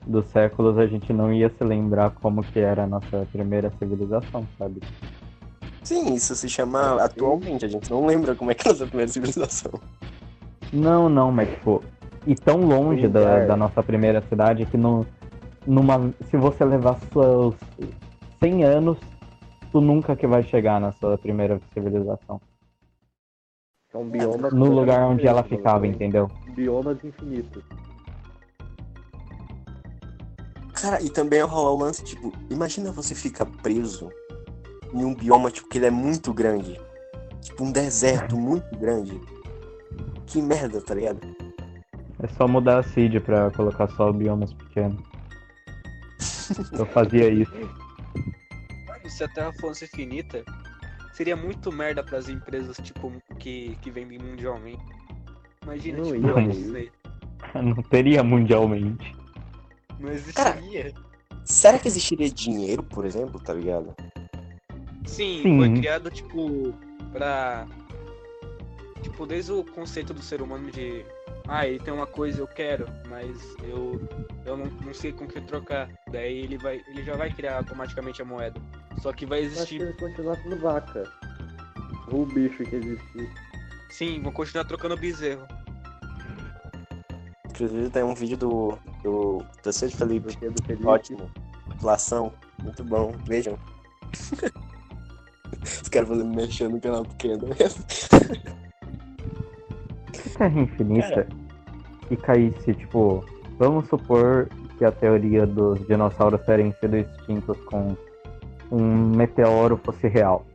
dos séculos, a gente não ia se lembrar como que era a nossa primeira civilização, sabe? Sim, isso se chama atualmente. A gente não lembra como é que era a primeira civilização. Não, não, mas, tipo, e tão longe da, Lugar. da nossa primeira cidade que no, numa, se você levar seus 100 anos, tu nunca que vai chegar na sua primeira civilização. É um bioma. No lugar onde ela diferente, ficava, né? entendeu? Biomas infinitos. Cara, e também rolar o lance, tipo, imagina você ficar preso em um bioma, tipo, que ele é muito grande. Tipo, um deserto muito grande. Que merda, tá ligado? É só mudar a seed pra colocar só biomas pequenos. Eu fazia isso. Mano, se a Terra fosse infinita, seria muito merda pras empresas, tipo, que, que vendem mundialmente. Imagina, Não tipo, ia, não isso aí. Não teria mundialmente. Não existiria. Será que existiria dinheiro, por exemplo, tá ligado? Sim, Sim. foi criado, tipo, pra. Tipo, desde o conceito do ser humano de. Ah, ele tem uma coisa eu quero, mas eu, eu não, não sei com que trocar. Daí ele vai. Ele já vai criar automaticamente a moeda. Só que vai Eu acho que existir. continuar sendo vaca. O bicho que existir. Sim, vão continuar trocando bezerro. Inclusive tem um vídeo do. Do Terceiro Felipe. Porque do Felipe. Ótimo. Inflação. Muito bom. Vejam. [laughs] Os caras fazendo mexendo no canal pequeno. Se [laughs] Terra infinita e caísse, tipo, vamos supor que a teoria dos dinossauros terem sido extintos com um meteoro fosse real.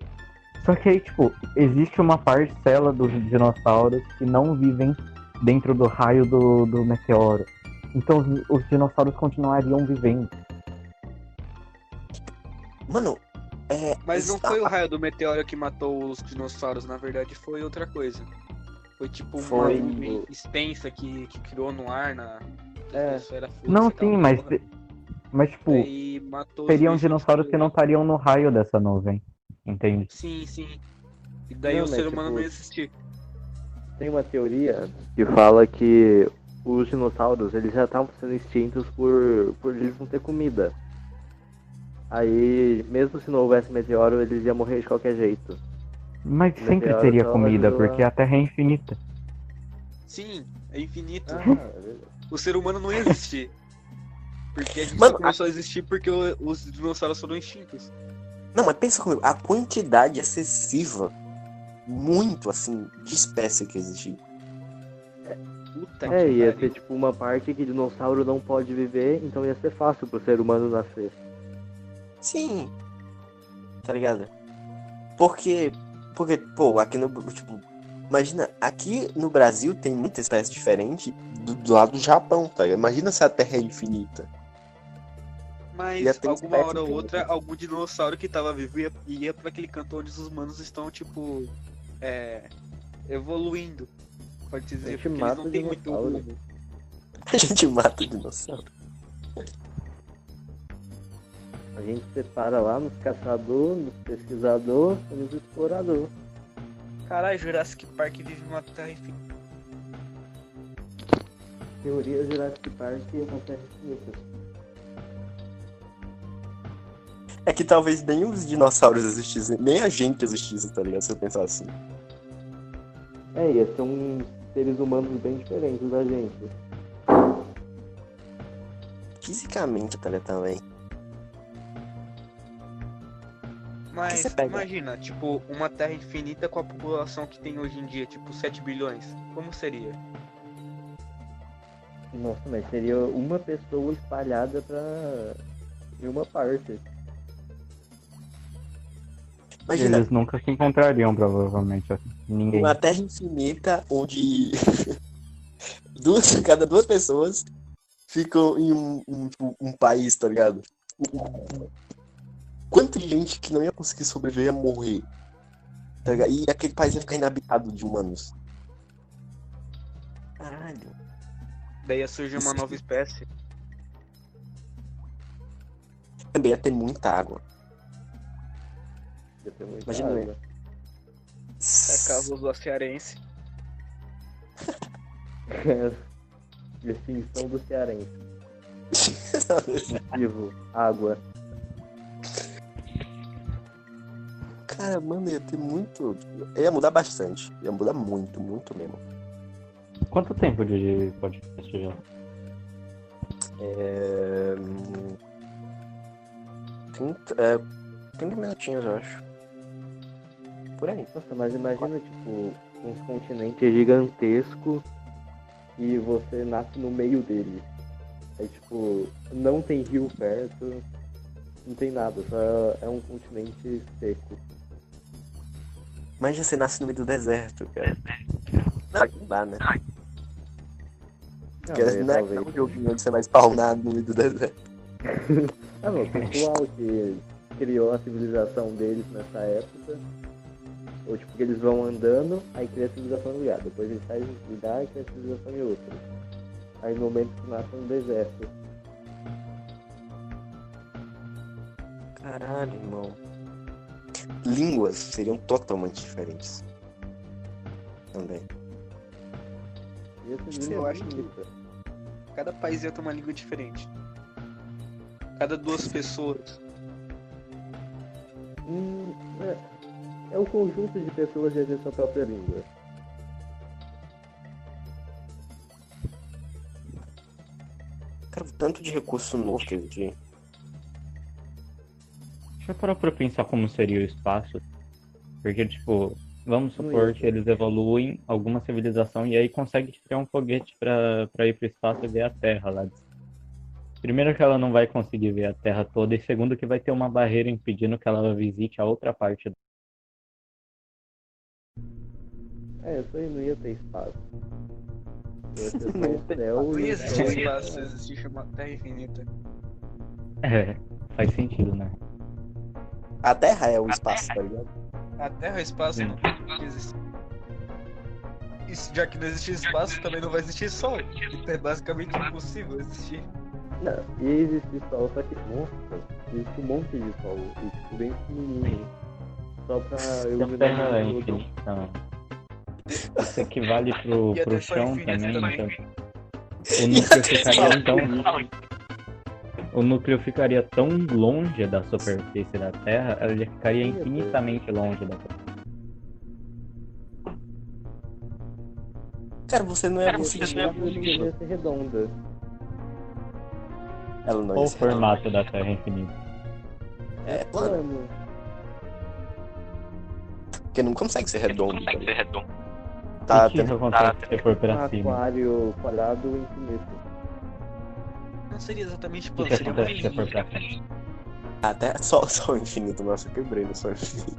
Só que aí, tipo, existe uma parcela dos dinossauros que não vivem dentro do raio do, do meteoro. Então os, os dinossauros continuariam vivendo. Mano, é. Mas não está- foi o raio do meteoro que matou os dinossauros, na verdade foi outra coisa. Foi tipo uma Foi. nuvem extensa que, que criou no ar na É. esfera Não, sim, mas, mas tipo, Aí matou os seriam dinossauros tipo, que não estariam no raio dessa nuvem. Entende? Sim, sim. E daí Não, o mas, ser humano tipo, não ia existir. Tem uma teoria que fala que os dinossauros eles já estavam sendo extintos por, por eles não ter comida. Aí, mesmo se não houvesse meteoro, eles iam morrer de qualquer jeito. Mas Meteoro sempre teria comida, ajudou a- porque a Terra é infinita. Sim, é infinito. Ah, [laughs] O ser humano não ia existir. Porque a gente Mano, só começou a existir porque o- os dinossauros foram extintos. Não, mas pensa comigo, a quantidade excessiva, muito assim, de espécie que existe. Puta é, que ia pariu. ser tipo uma parte que dinossauro não pode viver, então ia ser fácil pro ser humano nascer. Sim. Tá ligado? Porque, porque, pô, aqui no, tipo, imagina, aqui no Brasil tem muita espécie diferente do, do lado do Japão, tá ligado? Imagina se a Terra é infinita. Mas alguma hora ou infinita. outra, algum dinossauro que tava vivo ia, ia pra aquele canto onde os humanos estão, tipo, é, evoluindo. Pode A dizer, gente porque eles mata não têm muito dinossauro. rumo. [laughs] A gente mata o dinossauro. A gente separa lá nos caçadores, nos pesquisadores e nos exploradores. Caralho, Jurassic Park vive numa terra infinita. Teoria Jurassic Park e uma terra infinita. É que talvez nem os dinossauros existissem, nem a gente existisse, tá ligado? Se eu pensar assim. É, ia ser uns seres humanos bem diferentes da gente. Fisicamente, ligado? Também. Mas imagina, tipo, uma terra infinita com a população que tem hoje em dia, tipo 7 bilhões. Como seria? Nossa, mas seria uma pessoa espalhada pra. em uma parte. Imagina, Eles nunca se encontrariam, provavelmente. assim, Ninguém. uma Terra infinita onde [laughs] duas, cada duas pessoas ficam em um, um, tipo, um país, tá ligado? Quanta gente que não ia conseguir sobreviver ia morrer. Tá ligado? E aquele país ia ficar inabitado de humanos. Caralho. Daí ia surgir uma nova espécie. Também ia ter muita água. Imagina, água. É Carlos [laughs] do Cearense. Extinção do cearense. Vivo, água. Cara, mano, ia ter muito. Ia mudar bastante. Ia mudar muito, muito mesmo. Quanto tempo de podcast já? É... hum, 30, é... 30 minutinhos, eu acho. Por aí. Nossa, mas imagina, tipo, uns continentes gigantescos e você nasce no meio dele. Aí, tipo, não tem rio perto, não tem nada, só é um continente seco. Imagina você nasce no meio do deserto, cara. Não, não dá, né? Porque aí, não é um joguinho onde você vai spawnar no meio do deserto. Ah, não, o pessoal que criou a civilização deles nessa época, ou tipo, que eles vão andando, aí cria a civilização em um lugar, depois eles saem de lugar e cria a civilização em outro. Aí no momento que nasce no deserto. Caralho, irmão. Línguas seriam totalmente diferentes. Também. Eu acho que-. Cada país ia ter uma língua diferente. Cada duas pessoas. Hum, é, é o conjunto de pessoas que tem sua própria língua. Cara, tanto de recurso novo que existia. Deixa eu parar pra pensar como seria o espaço. Porque, tipo, vamos supor que eles evoluem alguma civilização e aí conseguem criar um foguete pra, pra ir pro espaço e ver a Terra lá. de. Primeiro que ela não vai conseguir ver a Terra toda, e segundo que vai ter uma barreira impedindo que ela visite a outra parte. É, isso aí não ia ter espaço. Ia [laughs] Não ia o ter céu Não e ia o existir céu. espaço, existisse uma terra infinita. É, faz sentido, né? A Terra é o espaço, tá ligado? A terra e o espaço Sim. não tem existir. Isso, já que não existe espaço, também não vai existir sol. Então é basicamente impossível existir. Não, ia existir sol, só que, nossa, existe um monte de sol, e tipo, bem pequenininho. Só pra E a iluminar Terra é. Isso equivale pro, [laughs] E a pro é chão também, também. então. [laughs] O núcleo ficaria então. O núcleo ficaria tão longe da superfície da Terra, ele ficaria infinitamente longe da Terra. Cara, você não é Ia conseguir. ser, ia ser redonda. Ela não Qual o ser formato da Terra infinita? É plano. Plano. Porque não consegue ser redondo. Tá, o tá que tendo- acontece se for Um pra cima? aquário quadrado infinito. Não seria exatamente plano, que seria uma se for pra frente? Até só, só o infinito. Nossa, eu quebrei no só o infinito.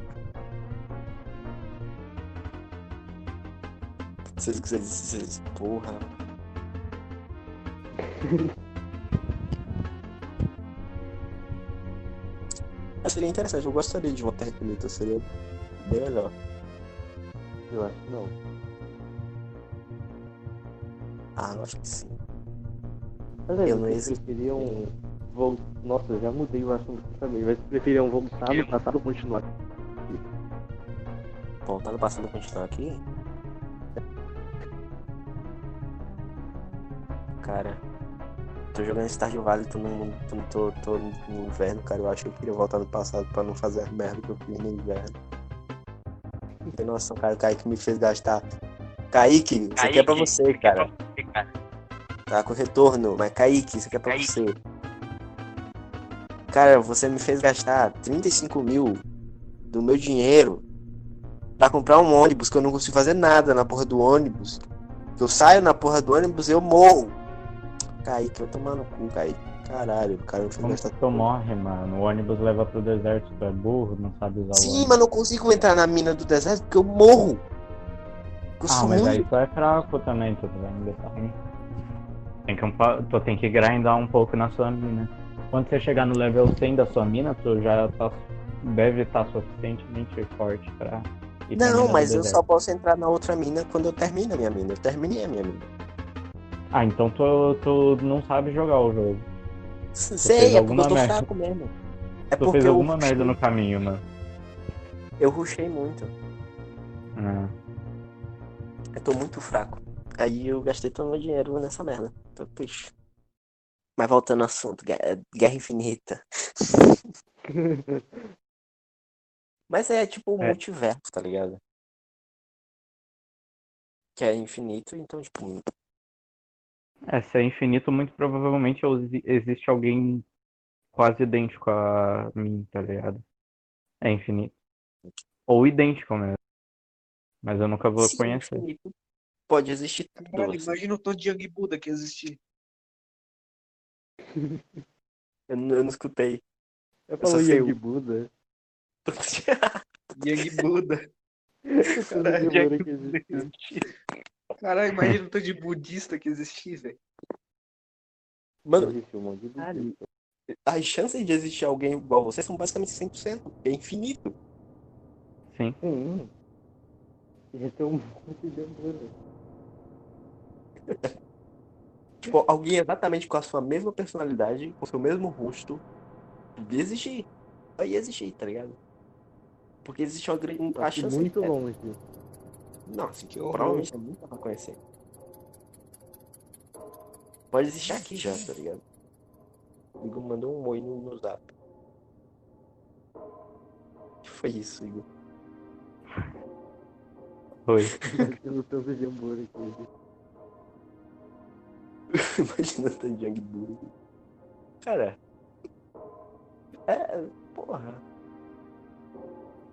Se eles quiserem dizer, porra. Mas seria interessante, eu gostaria de uma terra infinita, seria bem melhor. Eu acho que não. Ah, eu acho que sim. Mas aí, Eu não vocês preferiam vol- Nossa, eu já mudei o assunto também. Mas vocês preferiam voltar no passado ou continuar? Voltar no passado e continuar aqui? Cara, tô jogando Stardew Valley, tô no, tô, tô, tô no inverno, cara. Eu acho que eu queria voltar no passado pra não fazer as merda que eu fiz no inverno. Não tem noção, cara. O Kaique me fez gastar. Kaique, isso aqui é pra você, cara. Tá com retorno, mas Kaique, isso aqui é pra você. Cara, você me fez gastar 35 mil do meu dinheiro pra comprar um ônibus que eu não consigo fazer nada na porra do ônibus. Que eu saio na porra do ônibus e eu morro. Kaique, eu tomar no cu, Kaique. Caralho, o cara fez Como gastar que tu morre, mano? O ônibus leva pro deserto, tu é burro, não sabe usar o Sim, ônibus. mas não consigo entrar na mina do deserto porque eu morro. Eu Ah, mas muito. aí tu é fraco também, tu vai me deixar ruim. Tem que, um tu tem que grindar um pouco na sua mina. Quando você chegar no level 100 da sua mina, tu já tá, deve estar suficientemente forte pra Não, mas eu só posso entrar na outra mina quando eu termino a minha mina. Eu terminei a minha mina. Ah, então tu, tu não sabe jogar o jogo. Sei, é porque eu tô merda. fraco mesmo. É Tu fez eu, alguma merda no caminho, mano. eu rushei muito. Ah, Eu tô muito fraco. Aí eu gastei todo o meu dinheiro nessa merda. Tô triste. Mas voltando ao assunto, Guerra, Guerra Infinita. [laughs] Mas é tipo o É. multiverso, tá ligado? Que é infinito, então, tipo, É, se é infinito, muito provavelmente exi- existe alguém quase idêntico a mim, tá ligado? É infinito. Ou idêntico mesmo. Mas eu nunca vou é conhecer. infinito, pode existir tudo. Caralho, assim. imagina o tanto de Young Buda que existir. [laughs] Eu, não- eu não escutei. Eu sou falo. Yang Buda. [laughs] Young Buda. Caralho, Yang que existe. Caralho, imagina o tanto de budista que existir, velho. Mano, Caralho. as chances de existir alguém igual você são basicamente 100%. É infinito. Sim. Sim. Ter um monte de. [laughs] Tipo, alguém exatamente com a sua mesma personalidade, com o seu mesmo rosto, de existir. Vai existir, tá ligado? Porque existe uma grande. A chance muito é- longe. Não, assim, Que horror. provavelmente é muito pra conhecer. Pode existir aqui já, tá ligado? O Igor mandou um oi no, no zap. O que foi isso, Igor? Foi. Imagina o tanto de hambúrguer que. [laughs] Imagina o Young Bull. Cara. É. Porra.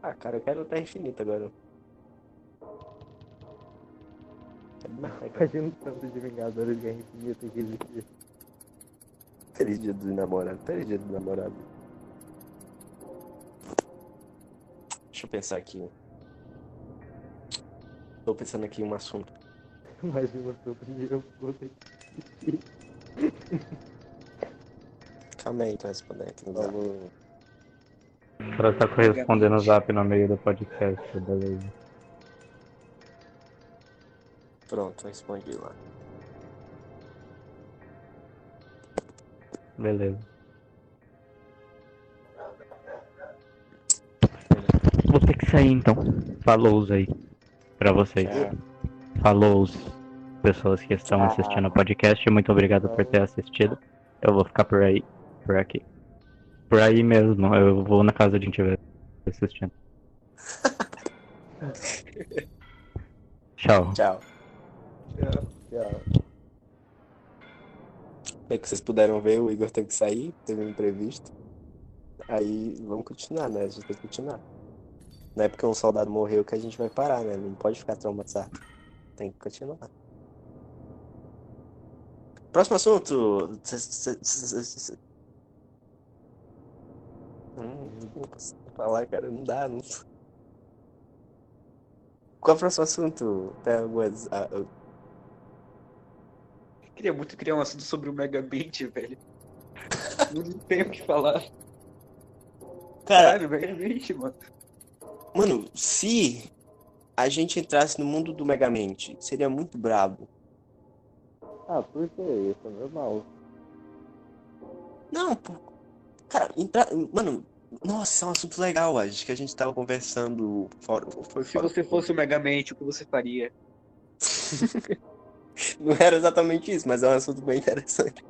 Ah, cara, eu quero Terra Infinita agora. Imagina o tanto de Vingadores de Guerra Infinita que existe. Feliz dia do namorado. Feliz dia do namorado. Deixa eu pensar aqui. Tô pensando aqui em um assunto. Imagina o tanto de hambúrguer que. Calma aí, tô respondendo aqui no. O cara tá correspondendo o zap no meio do podcast, beleza. Pronto, respondi lá. Beleza. Vou ter que sair então. Falou aí. Pra vocês. Falou, pessoas que estão assistindo o podcast. Muito obrigado por ter assistido. Eu vou ficar por aí, por aqui. Por aí mesmo. Eu vou na casa de quem estiver assistindo. [laughs] Tchau. Tchau. Tchau. É que vocês puderam ver, o Igor teve que sair, teve um imprevisto. Aí vamos continuar, né? A gente tem que continuar. Não é porque um soldado morreu que a gente vai parar, né? Não pode ficar traumatizado. Tem que continuar. Próximo assunto. Hum, não consigo falar, cara. Não dá. Não... Qual é o próximo assunto? Tem algumas. ah, ah, Queria muito criar um assunto sobre o Megabit, velho. Não tenho o que falar. Cara, Caralho, Megabit, mano. Mano, se a gente entrasse no mundo do Megamente, seria muito brabo. Ah, por que isso? É normal. Não, pô. Cara, entrar. Mano, nossa, é um assunto legal, acho que a gente tava conversando fora. Foi Se fora. você fosse o Megamente, o que você faria? [laughs] Não era exatamente isso, mas é um assunto bem interessante.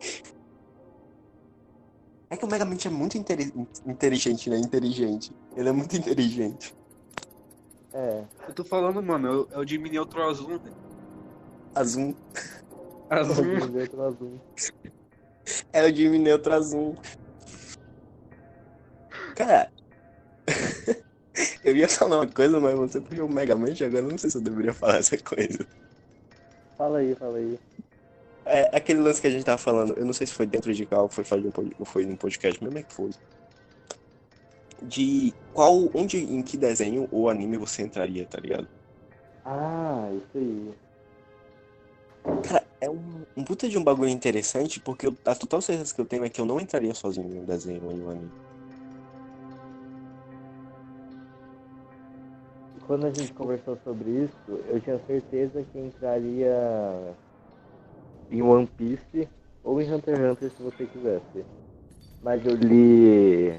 É que o Megamente é muito interi- inteligente, né? Inteligente. Ele é muito inteligente. É. Eu tô falando, mano, é o Jimmy Neutron azul, né? Azul. Azul. É o Jimmy Neutro Azul. Cara, [laughs] eu ia falar uma coisa, mas você puxou o Megamente, agora eu não sei se eu deveria falar essa coisa. Fala aí, fala aí. É aquele lance que a gente tava falando, eu não sei se foi dentro de carro, foi fazer um foi num podcast, mesmo é que foi. De qual, onde, em que desenho ou anime você entraria, tá ligado? Ah, isso aí. Cara, é um, um puta de um bagulho interessante, porque eu- a total certeza que eu tenho é que eu não entraria sozinho no desenho ou no anime. quando a gente conversou sobre isso, eu tinha certeza que entraria em One Piece ou em Hunter x Hunter se você quisesse. Mas eu li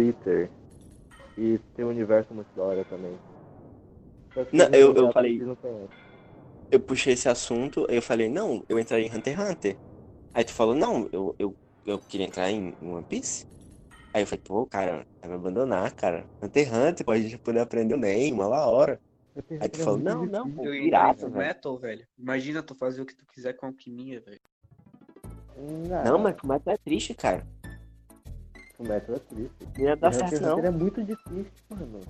Eater e tem um universo muito da hora também. Não, eu- eu falei- não. Eu puxei esse assunto, eu falei, não, eu entraria em Hunter x Hunter. Aí tu falou, não, eu, eu, eu queria entrar em One Piece. Aí eu falei, pô, cara, vai me abandonar, cara. Hunter x Hunter, a gente poder aprender o NEM, uma lá hora. Aí tu falou, não, não, pô, Eu ia pirata, velho. metal, velho. Imagina tu fazer o que tu quiser com alquimia, velho. Não, mas como é que é triste, cara? O método é triste. Não ia dar certo, não. É muito difícil, mano.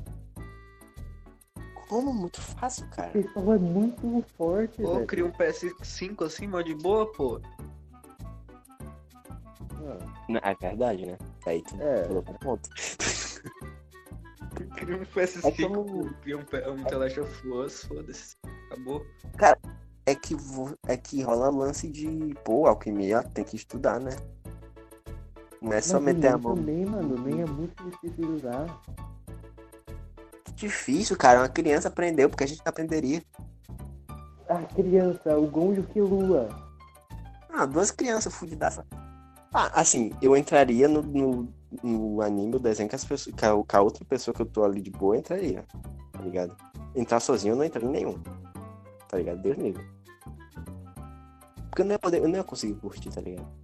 Como? Muito fácil, O cara. pessoal é muito forte, Ou velho. cria um PS5 assim, mó de boa, pô. Não, É verdade, né? Aí tu É. colocou um ponto. [laughs] Cria um É PS5, como- cria um, um The Last of Us, foda-se. Acabou. É que, vo- é que rola lance de, pô, alquimia tem que estudar, né? Não é só mas o meter a NEM mão. também, mano. Nem é muito difícil de usar. Difícil, cara. Uma criança aprendeu, porque a gente não aprenderia. A criança, o Gonjo e o Killua. Ah, duas crianças fudidaças. Ah, assim, eu entraria no, no, no anime, o desenho que as pessoas. Que a, que a outra pessoa que eu tô ali de boa entraria. Tá ligado? Entrar sozinho eu não entraria em nenhum. Tá ligado? Deus livre. Porque eu não ia poder, eu não ia conseguir curtir, tá ligado?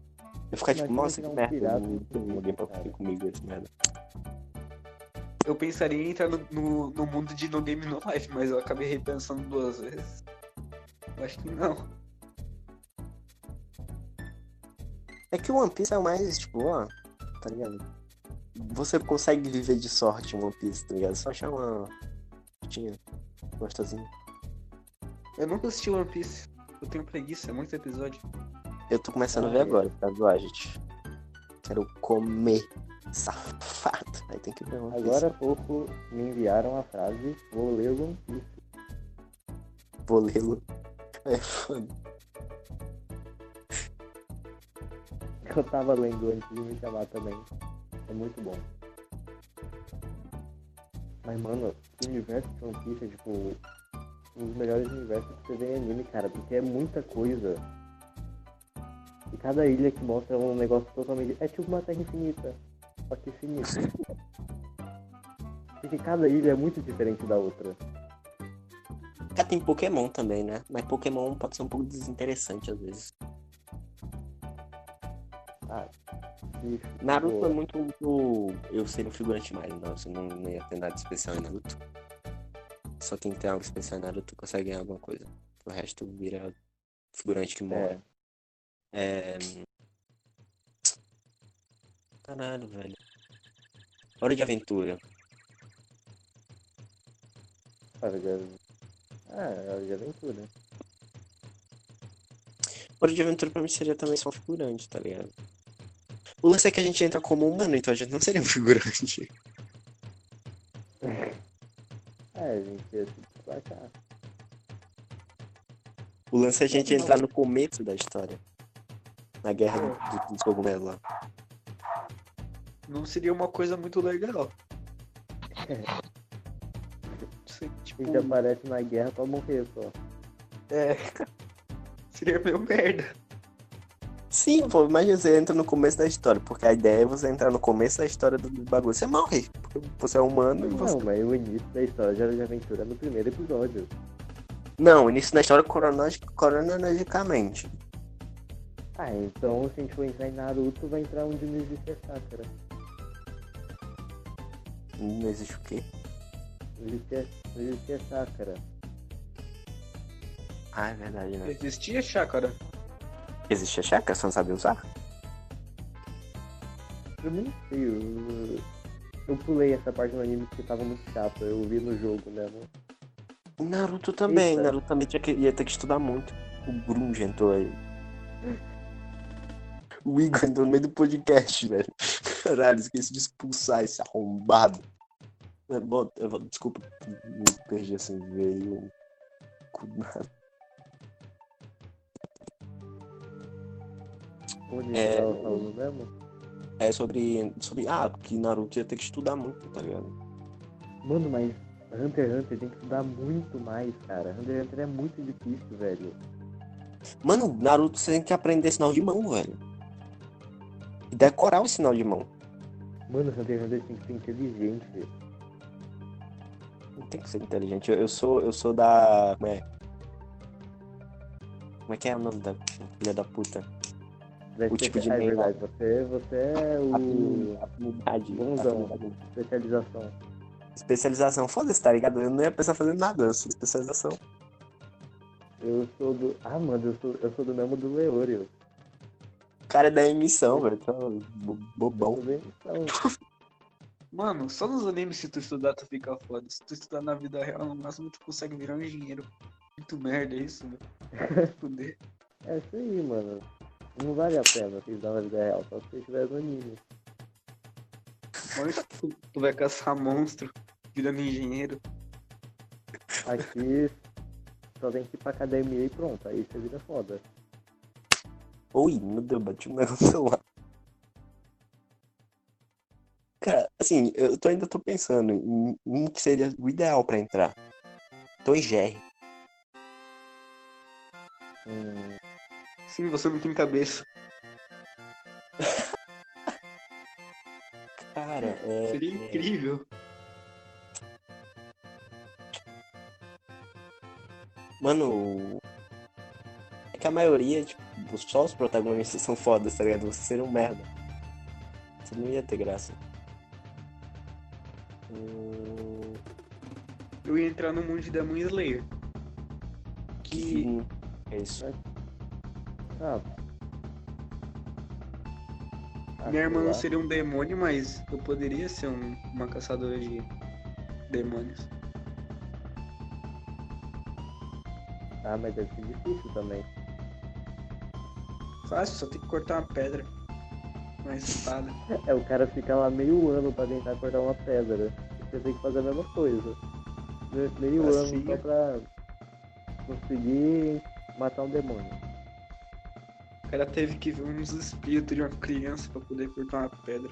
Eu ficar tipo, nossa, que um merda. pirata Não tem tudo, alguém pra cara. curtir comigo esse merda. Eu pensaria em entrar no, no, no mundo de No Game No Life, mas eu acabei repensando duas vezes. Eu acho que não. É que o One Piece é o mais, tipo, ó, tá ligado? Você consegue viver de sorte em One Piece, tá ligado? Só achar uma. Tinha. Gostosinho. Eu nunca assisti One Piece. Eu tenho preguiça, é muito episódio. Eu tô começando a Ah, ver é. agora, tá do gente. Quero comer. Safado. Aí tem que ver Piece. Agora há pouco me enviaram a frase, vou ler One Piece. Vou lê-lo. É foda. Eu tava lendo antes de me chamar também. É muito bom. Mas, mano, o universo de One Piece é, tipo, um dos melhores universos que você vê em anime, cara, porque é muita coisa. Cada ilha que mostra um negócio totalmente. É tipo uma terra infinita. Só que infinita. [laughs] Porque cada ilha é muito diferente da outra. Cara, tem Pokémon também, né? Mas Pokémon pode ser um pouco desinteressante às vezes. E, Naruto tipo, é muito, muito. Eu seria um figurante mais, não. Você não, não ia ter nada especial em Naruto. Só quem tem algo especial em Naruto consegue ganhar alguma coisa. O resto vira figurante que morre. É, É. Caralho, velho. Hora de aventura. hora de... Ah, é hora de aventura. Hora de aventura pra mim seria também só um figurante, tá ligado? O lance é que a gente entra como humano, então a gente não seria um [laughs] figurante. É, a gente ia se destacar. O lance é a gente entrar no começo da história. Na guerra do- do- dos cogumelos lá. Não seria uma coisa muito legal. Sei, A tipo, gente aparece na guerra pra morrer só. é. [laughs] Seria meio merda. Sim, pô, imagina você entra no começo da história, porque a ideia é você entrar no começo da história do bagulho. Você morre, porque você é humano e você. Não, mas o início da história de Hora de Aventura é no primeiro episódio. Não, o início da história cronologi- cronologicamente. Ah, então se a gente for entrar em Naruto, vai entrar onde não existe a Sakura. Não existe o quê? Não existe a, não Sakura. Ah, é verdade, né? Existia chácara. Existe a chácara, você não sabe usar? Eu nem sei, eu, eu pulei essa parte do anime porque tava muito chato, eu vi no jogo mesmo. Naruto também, Eita. Naruto também tinha que, ia ter que estudar muito. O Grunge entrou aí. [laughs] O Igor entrou no meio do podcast, velho. Caralho, esqueci de expulsar esse arrombado. Desculpa, me perdi assim, veio. Onde É, falando mesmo? É sobre, sobre. Ah, que Naruto ia ter que estudar muito, tá ligado? Mano, mas Hunter x Hunter tem que estudar muito mais, cara. Hunter x Hunter é muito difícil, velho. Mano, Naruto você tem que aprender sinal de mão, velho. E decorar o sinal de mão. Mano, Hunter tem que ser inteligente. Não tem que ser inteligente. Eu, eu sou, eu sou da. Como é? Como é que é o nome da filha da puta? Vai O tipo de é meio lá. verdade, você, você é o Afinidade. afinidade. especialização. Especialização. Foda-se, tá ligado? Eu não ia pensar fazendo nada. Eu sou especialização. Eu sou do. Ah, mano, eu sou, eu sou do mesmo do Leorio. O cara é da emissão, velho. Bo- bobão. Bem? Então, Mano, só nos animes se tu estudar tu fica foda. Se tu estudar na vida real, no máximo tu consegue virar um engenheiro. Muito merda é isso, velho. [laughs] Fuder. é isso aí, mano. Não vale a pena você estudar na vida real, só se você estiver no anime. Mas tu, tu vai caçar monstro virando engenheiro. Aqui só tem que ir pra academia e pronto, aí você vira foda. Oi, meu Deus, bati um negócio lá. Cara, assim, eu tô, ainda tô pensando em um que seria o ideal pra entrar. Tom e Jerry. Hum, Sim, você não tem cabeça. [laughs] Cara, é. Seria é- incrível. Mano. A maioria, tipo, só os protagonistas são fodas, tá ligado? Você seria um merda. Você não ia ter graça. Hum, Eu ia entrar no mundo de Demon Slayer. Que hum, é isso. ah. Minha irmã não seria um demônio, mas eu poderia ser um- uma caçadora de demônios. Ah, mas deve ser difícil também. Fácil, só tem que cortar uma pedra. Uma espada. É, o cara fica lá meio ano pra tentar cortar uma pedra. Você tem que fazer a mesma coisa. Me- Meio Assim, ano só pra conseguir matar um demônio. O cara teve que ver uns espíritos de uma criança pra poder cortar uma pedra.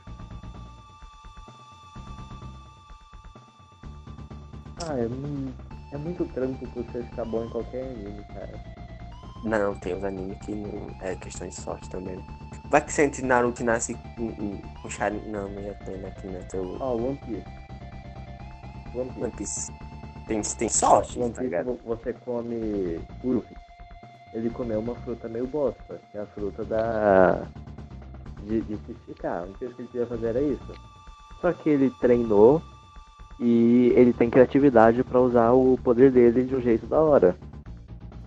Ah, é, mu- é muito trampo pra você ficar bom em qualquer anime, cara. Não, tem os animes que não é questão de sorte também. Vai que entre Naruto nasce com, com Sharin... Não, não ia ter, né? Que não ia ter o Ó, One Piece. One Piece. One Piece. Tem, tem sorte, One tá Piece vo- você come Luffy. Ele comeu uma fruta meio bosta, que é a fruta da. de, de se esticar. Coisa que ele queria fazer era isso. Só que ele treinou e ele tem criatividade pra usar o poder dele de um jeito da hora.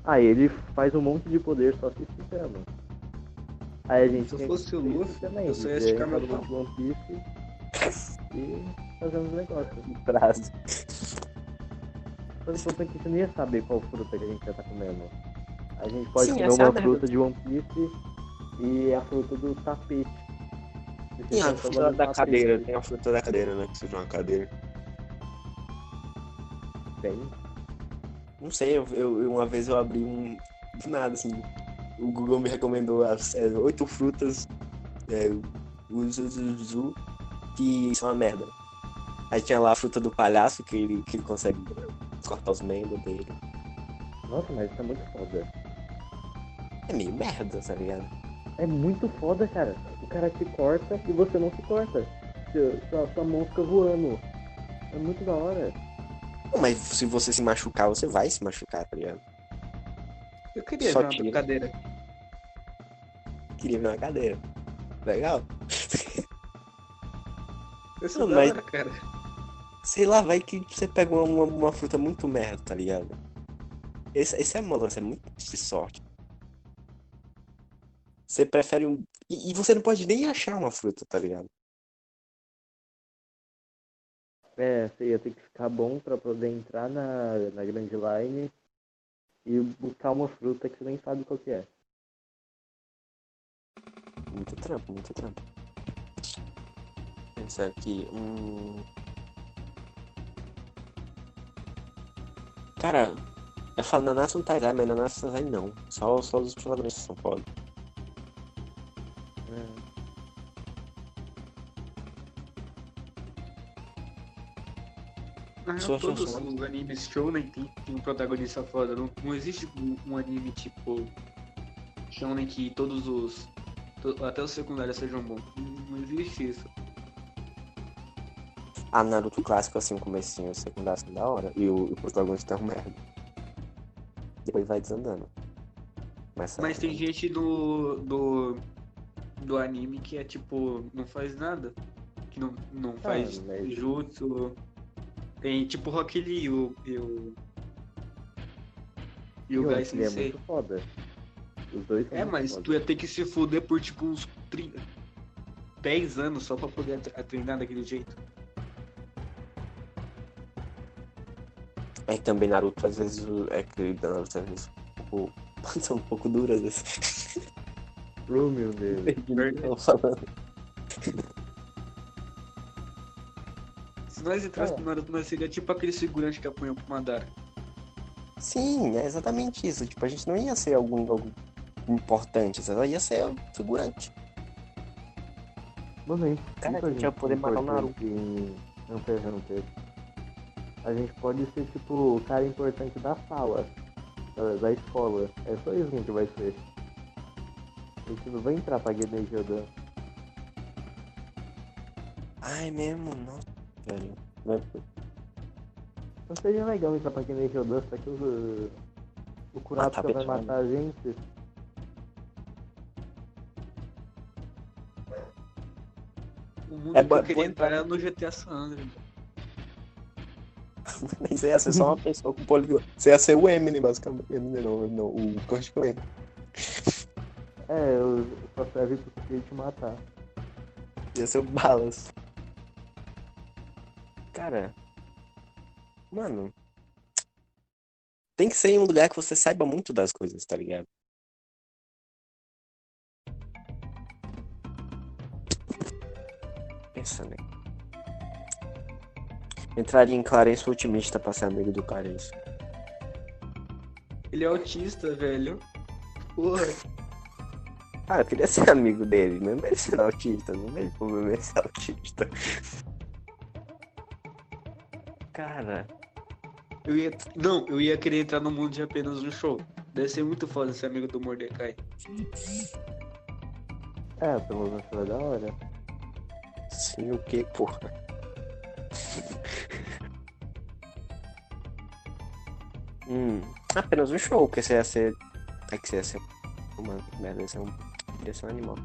Aí ele faz um monte de poder só se esticando. Aí a gente Se eu fosse o Luffy, também, eu só ia de esticar meu e fazendo os negócios. [laughs] Prazo. Só que o importante é que você não ia saber qual fruta que a gente ia estar comendo. A gente pode Sim, comer é uma merda. fruta de One Piece e a fruta do tapete. E Tem a transforma fruta da tapete. cadeira, tem a fruta da cadeira, né? Que seja uma cadeira. Tem. Não sei, eu, eu- uma vez eu abri um. Do nada, assim. O Google me recomendou as é, oito frutas. É, uzuzuzu, que são uma merda. Aí tinha lá a fruta do palhaço, que ele, que ele consegue cortar os membros dele. Nossa, mas isso é muito foda. É meio merda, tá ligado? É muito foda, cara. O cara te corta e você não se corta. Seu- Sua, sua mão fica voando. É muito da hora. Mas se você se machucar, você vai se machucar, tá ligado? Eu queria Só ver uma tira. cadeira. Queria ver uma cadeira. Legal? Isso Não, é mas- cara. Sei lá, vai que você pega uma, uma, uma fruta muito merda, tá ligado? Esse, esse é uma é muito de sorte. Você prefere um. E, e você não pode nem achar uma fruta, tá ligado? É, você ia ter que ficar bom pra poder entrar na, na Grand Line e buscar uma fruta que você nem sabe qual que é. Muito trampo, muito trampo. Pensar aqui. Hum... Cara, eu falo Nanatsu no Taizai, mas Nanatsu no Taizai não. Só, só os protagonistas são foda. É. Sou- todos sou. os animes shounen tem, tem um protagonista foda. Não, não existe um, um anime tipo shounen que todos os to- até os secundários sejam bons. Não, não existe isso. A Naruto clássico, assim, o comecinho, o secundário assim, da hora. E o, o protagonista é um merda. Depois vai desandando. Mas, Mas tem gente do do do anime que é tipo não faz nada, que não não faz mas- jutsu. Tem tipo Rock Lee e o e o e o ele é Sensei. muito foda. Os dois são É, muito mas foda. tu ia ter que se fuder por tipo uns 30, 10 anos só pra poder tre- treinar daquele jeito. É que também Naruto, às vezes, é que Naruto, às vezes, um pouco, [laughs] são um pouco duras, assim. Oh, meu Deus. Não falando. Se nós entrássemos É. no Naruto, nós seria tipo aquele segurante que apanhou pro Madara. Sim, é exatamente isso. Tipo, a gente não ia ser algum, algum importante, só ia ser um figurante. Mano, a gente, Cara, a gente ia poder matar o Em... Não, pera, não, pera. A gente pode ser tipo o cara importante da sala, da, da escola. É só isso que a gente vai ser. A gente não vai entrar pra Guedei Jodan. Ai, mesmo, nossa, velho. Vai- Não seria legal entrar pra Guedei Jodan, só que o, o Kurapika vai matar a gente. O mundo É que eu queria entrar era no GTA San Andreas. [laughs] Isso ia ser só uma pessoa com polígono. Você ia ser o Eminem, basicamente. Eminem não, não, o Kurt Cobain. É, eu só serve pra conseguir te matar. Ia ser o Balas. Cara. Mano. Tem que ser em um lugar que você saiba muito das coisas, tá ligado? Pensa, né? Entraria em Clarence Ultimista pra ser amigo do Clarence. Ele é autista, velho. Porra. Ah, eu queria ser amigo dele, mesmo ele sendo autista, não problema ele ser autista. Cara, Eu ia. Não, eu ia querer entrar no mundo de apenas um show. Deve ser muito foda ser amigo do Mordecai. É, pelo menos foi da hora. sim, o que, porra? [laughs] hum, apenas um show, porque você ia ser. É que você ia ser. Mano, que merda, ia ser um. Ia ser um animal.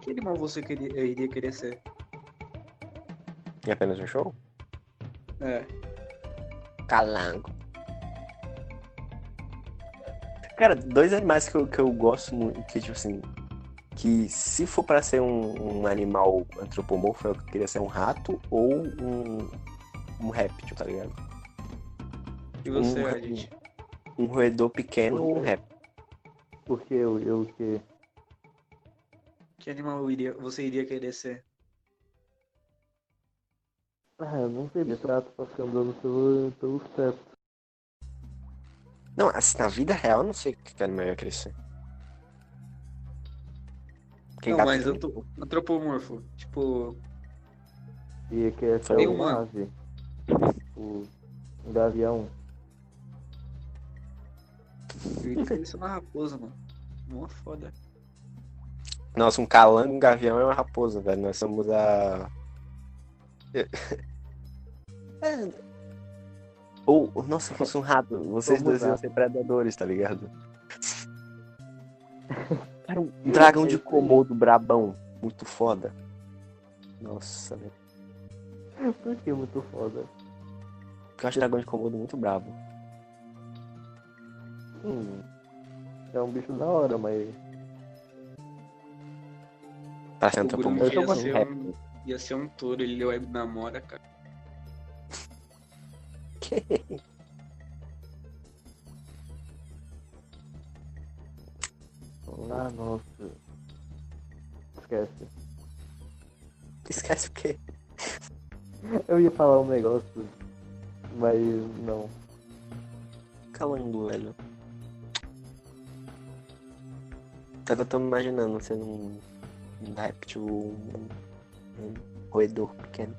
Que animal você queria, iria querer ser? E apenas um show? É. Calango. Cara, dois animais que eu, que eu gosto muito, que tipo assim, que se for pra ser um, um animal antropomorfo, eu queria ser um rato ou um, um réptil, tá ligado? E você, Um- Ed? Um roedor pequeno ou um réptil. Porque eu, eu que. Que animal iria, você iria querer ser? Ah, eu não sei, me trato pra ficar andando pelo, pelo teto. Não, assim, na vida real eu não sei que animal ia crescer. Porque não, gato mas tem- eu tô antropomorfo. Tipo, E que é ser uma. uma ave. O, um gavião. eu querer ser uma raposa, mano. Mó foda. Nossa, um calango, um gavião é uma raposa, velho. Nós somos a. É. Ou, nossa, se fosse um rato, vocês dois iam ser predadores, tá ligado? [laughs] Cara, um dragão de Komodo brabão. Muito foda. Nossa, velho. Por que muito foda? Porque eu acho dragão de Komodo muito brabo. Hum. É um bicho da hora, mas. Pra ser O antropomorfo. Grunge eu ia ser, um, ia ser um touro, ele web namora, cara. Ah, nossa. Esquece. Esquece o quê? [laughs] Eu ia falar um negócio, mas não. Calango, velho. Eu tô me imaginando sendo um, um réptil. Um, um- roedor pequeno.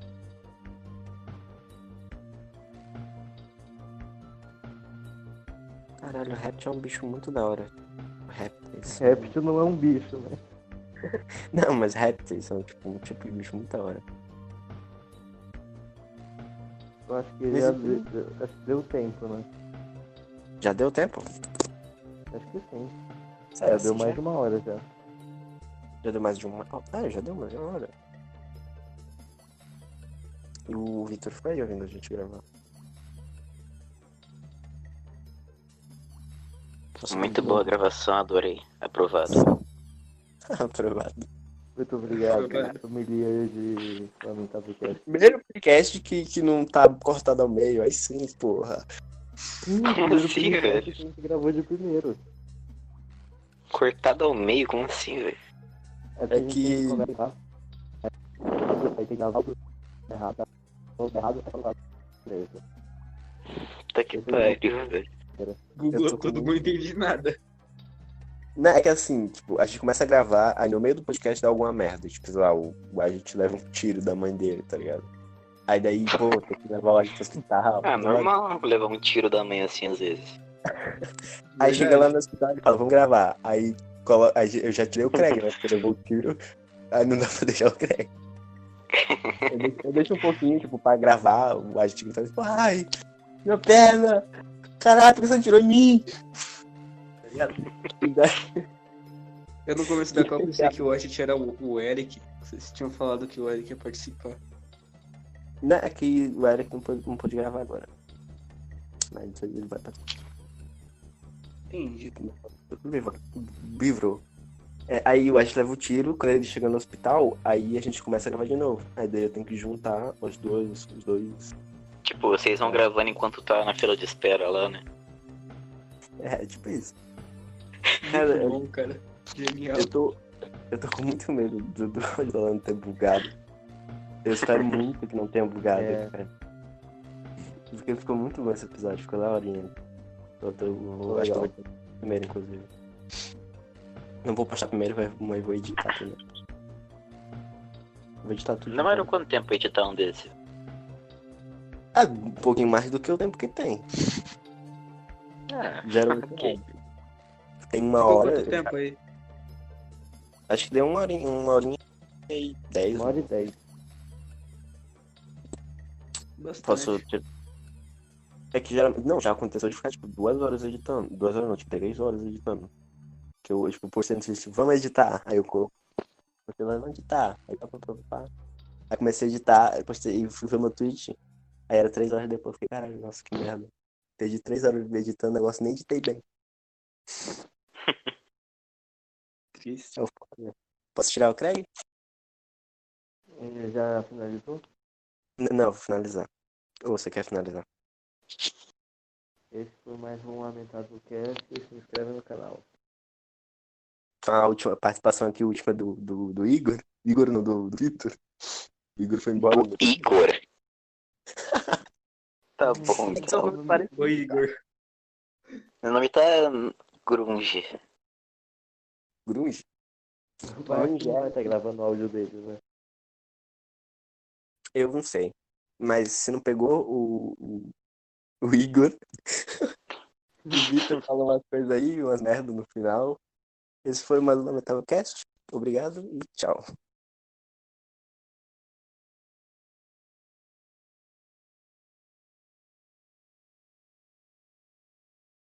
Caralho, o réptil é um bicho muito da hora. Répteis. Réptil não é um bicho, né? [laughs] Não, mas répteis são tipo um tipo de bicho muito da hora. Eu acho que já deu, acho que deu tempo, né? Já deu tempo? Acho que sim. Sério, já deu mais de uma hora já. Já deu mais de uma. Ah, já deu mais de uma hora. E o Victor ficou aí ouvindo a gente gravar. Muito boa a gravação, adorei. Aprovado. [laughs] Aprovado. Muito obrigado, Obrigado. família de Lamentável Podcast. Primeiro podcast que, que não tá cortado ao meio, aí sim, porra. Sim, Como primeiro assim, velho? que a gente gravou de primeiro. Cortado ao meio, como assim, velho? É, É que- Começar. Aí tem que gravar errado. tá? O errado é falar. Beleza. Puta que pariu, velho. Google Eu tô com tudo, não entendi nada. Não, é que assim, tipo, a gente começa a gravar, aí no meio do podcast dá alguma merda. Tipo, sei lá, o, a gente leva um tiro da mãe dele, tá ligado? Aí daí, pô, tem que levar o Alex pro hospital. Né? normal levar um tiro da mãe assim às vezes. [laughs] Aí chega lá no hospital e fala, vamos gravar. Aí, colo... aí eu já tirei o Craig, né? Porque levou o tiro. Aí não dá pra deixar o Craig. [laughs] Eu deixo, eu deixo um pouquinho, tipo, pra gravar. O agente grita tipo, ai, minha perna! Caralho, por que você não tirou em mim? Tá Eu no começo da Copa pensei que o Washington era o, o Eric. Vocês tinham falado que o Eric ia participar. Não, é que o Eric não pôde, não pôde gravar agora. Mas ele vai pra Entendi. Livrou. É, aí o Ash leva o tiro, quando ele chega no hospital, aí a gente começa a gravar de novo. Aí daí eu tenho que juntar os dois, os dois. Tipo, vocês vão gravando enquanto tá na fila de espera lá, né? É, tipo isso. Cara, Muito eu- bom, cara. Genial. Eu tô. Eu tô com muito medo do, do Orlando ter bugado. Eu espero muito que não tenha bugado, É. cara. Porque ficou muito bom esse episódio, ficou da horinha. Eu, tô, eu acho que eu vou primeiro, inclusive. Não vou postar primeiro, vai- mas vou editar primeiro. Vou editar tudo. Demorou quanto tempo editar um desse? Ah, um pouquinho mais do que o tempo que tem. Ah, Geralmente ok. tem uma Ficou hora. quanto tempo aí? Acho que deu uma horinha, uma horinha e dez. Uma hora e dez. Bastante. Posso. tirar- É que geralmente. Não, já aconteceu de ficar tipo duas horas editando. Duas horas não, tipo, três horas editando. Que eu, tipo, postei no Twitter, vamos editar. Aí eu coloco. Porque nós vamos editar. Aí pá, pá, pá, pá. Aí comecei a editar, postei e fui ver meu tweet. Aí era três horas depois, eu fiquei, caralho, nossa, que merda. Perdi três horas editando o negócio, nem editei bem. [laughs] Triste. Eu. Posso tirar o Craig? Eh, Já finalizou? N- Não, vou finalizar. Ou você quer finalizar? Esse foi mais um Lamentável Cast. Se inscreve no canal. A última participação aqui, última do, do, do Igor. Igor não, do, do Vitor. Igor foi embora. O Igor. Tá bom, Só [laughs] então. Oi, Igor. Meu nome tá Grunge. Grunge? Mas já estar gravando o áudio dele, né? Eu não sei. Mas se não pegou o, o, o Igor, [laughs] o Vitor falou umas coisas aí, umas merdas no final. Esse foi mais um Lamentável Cast. Obrigado e tchau.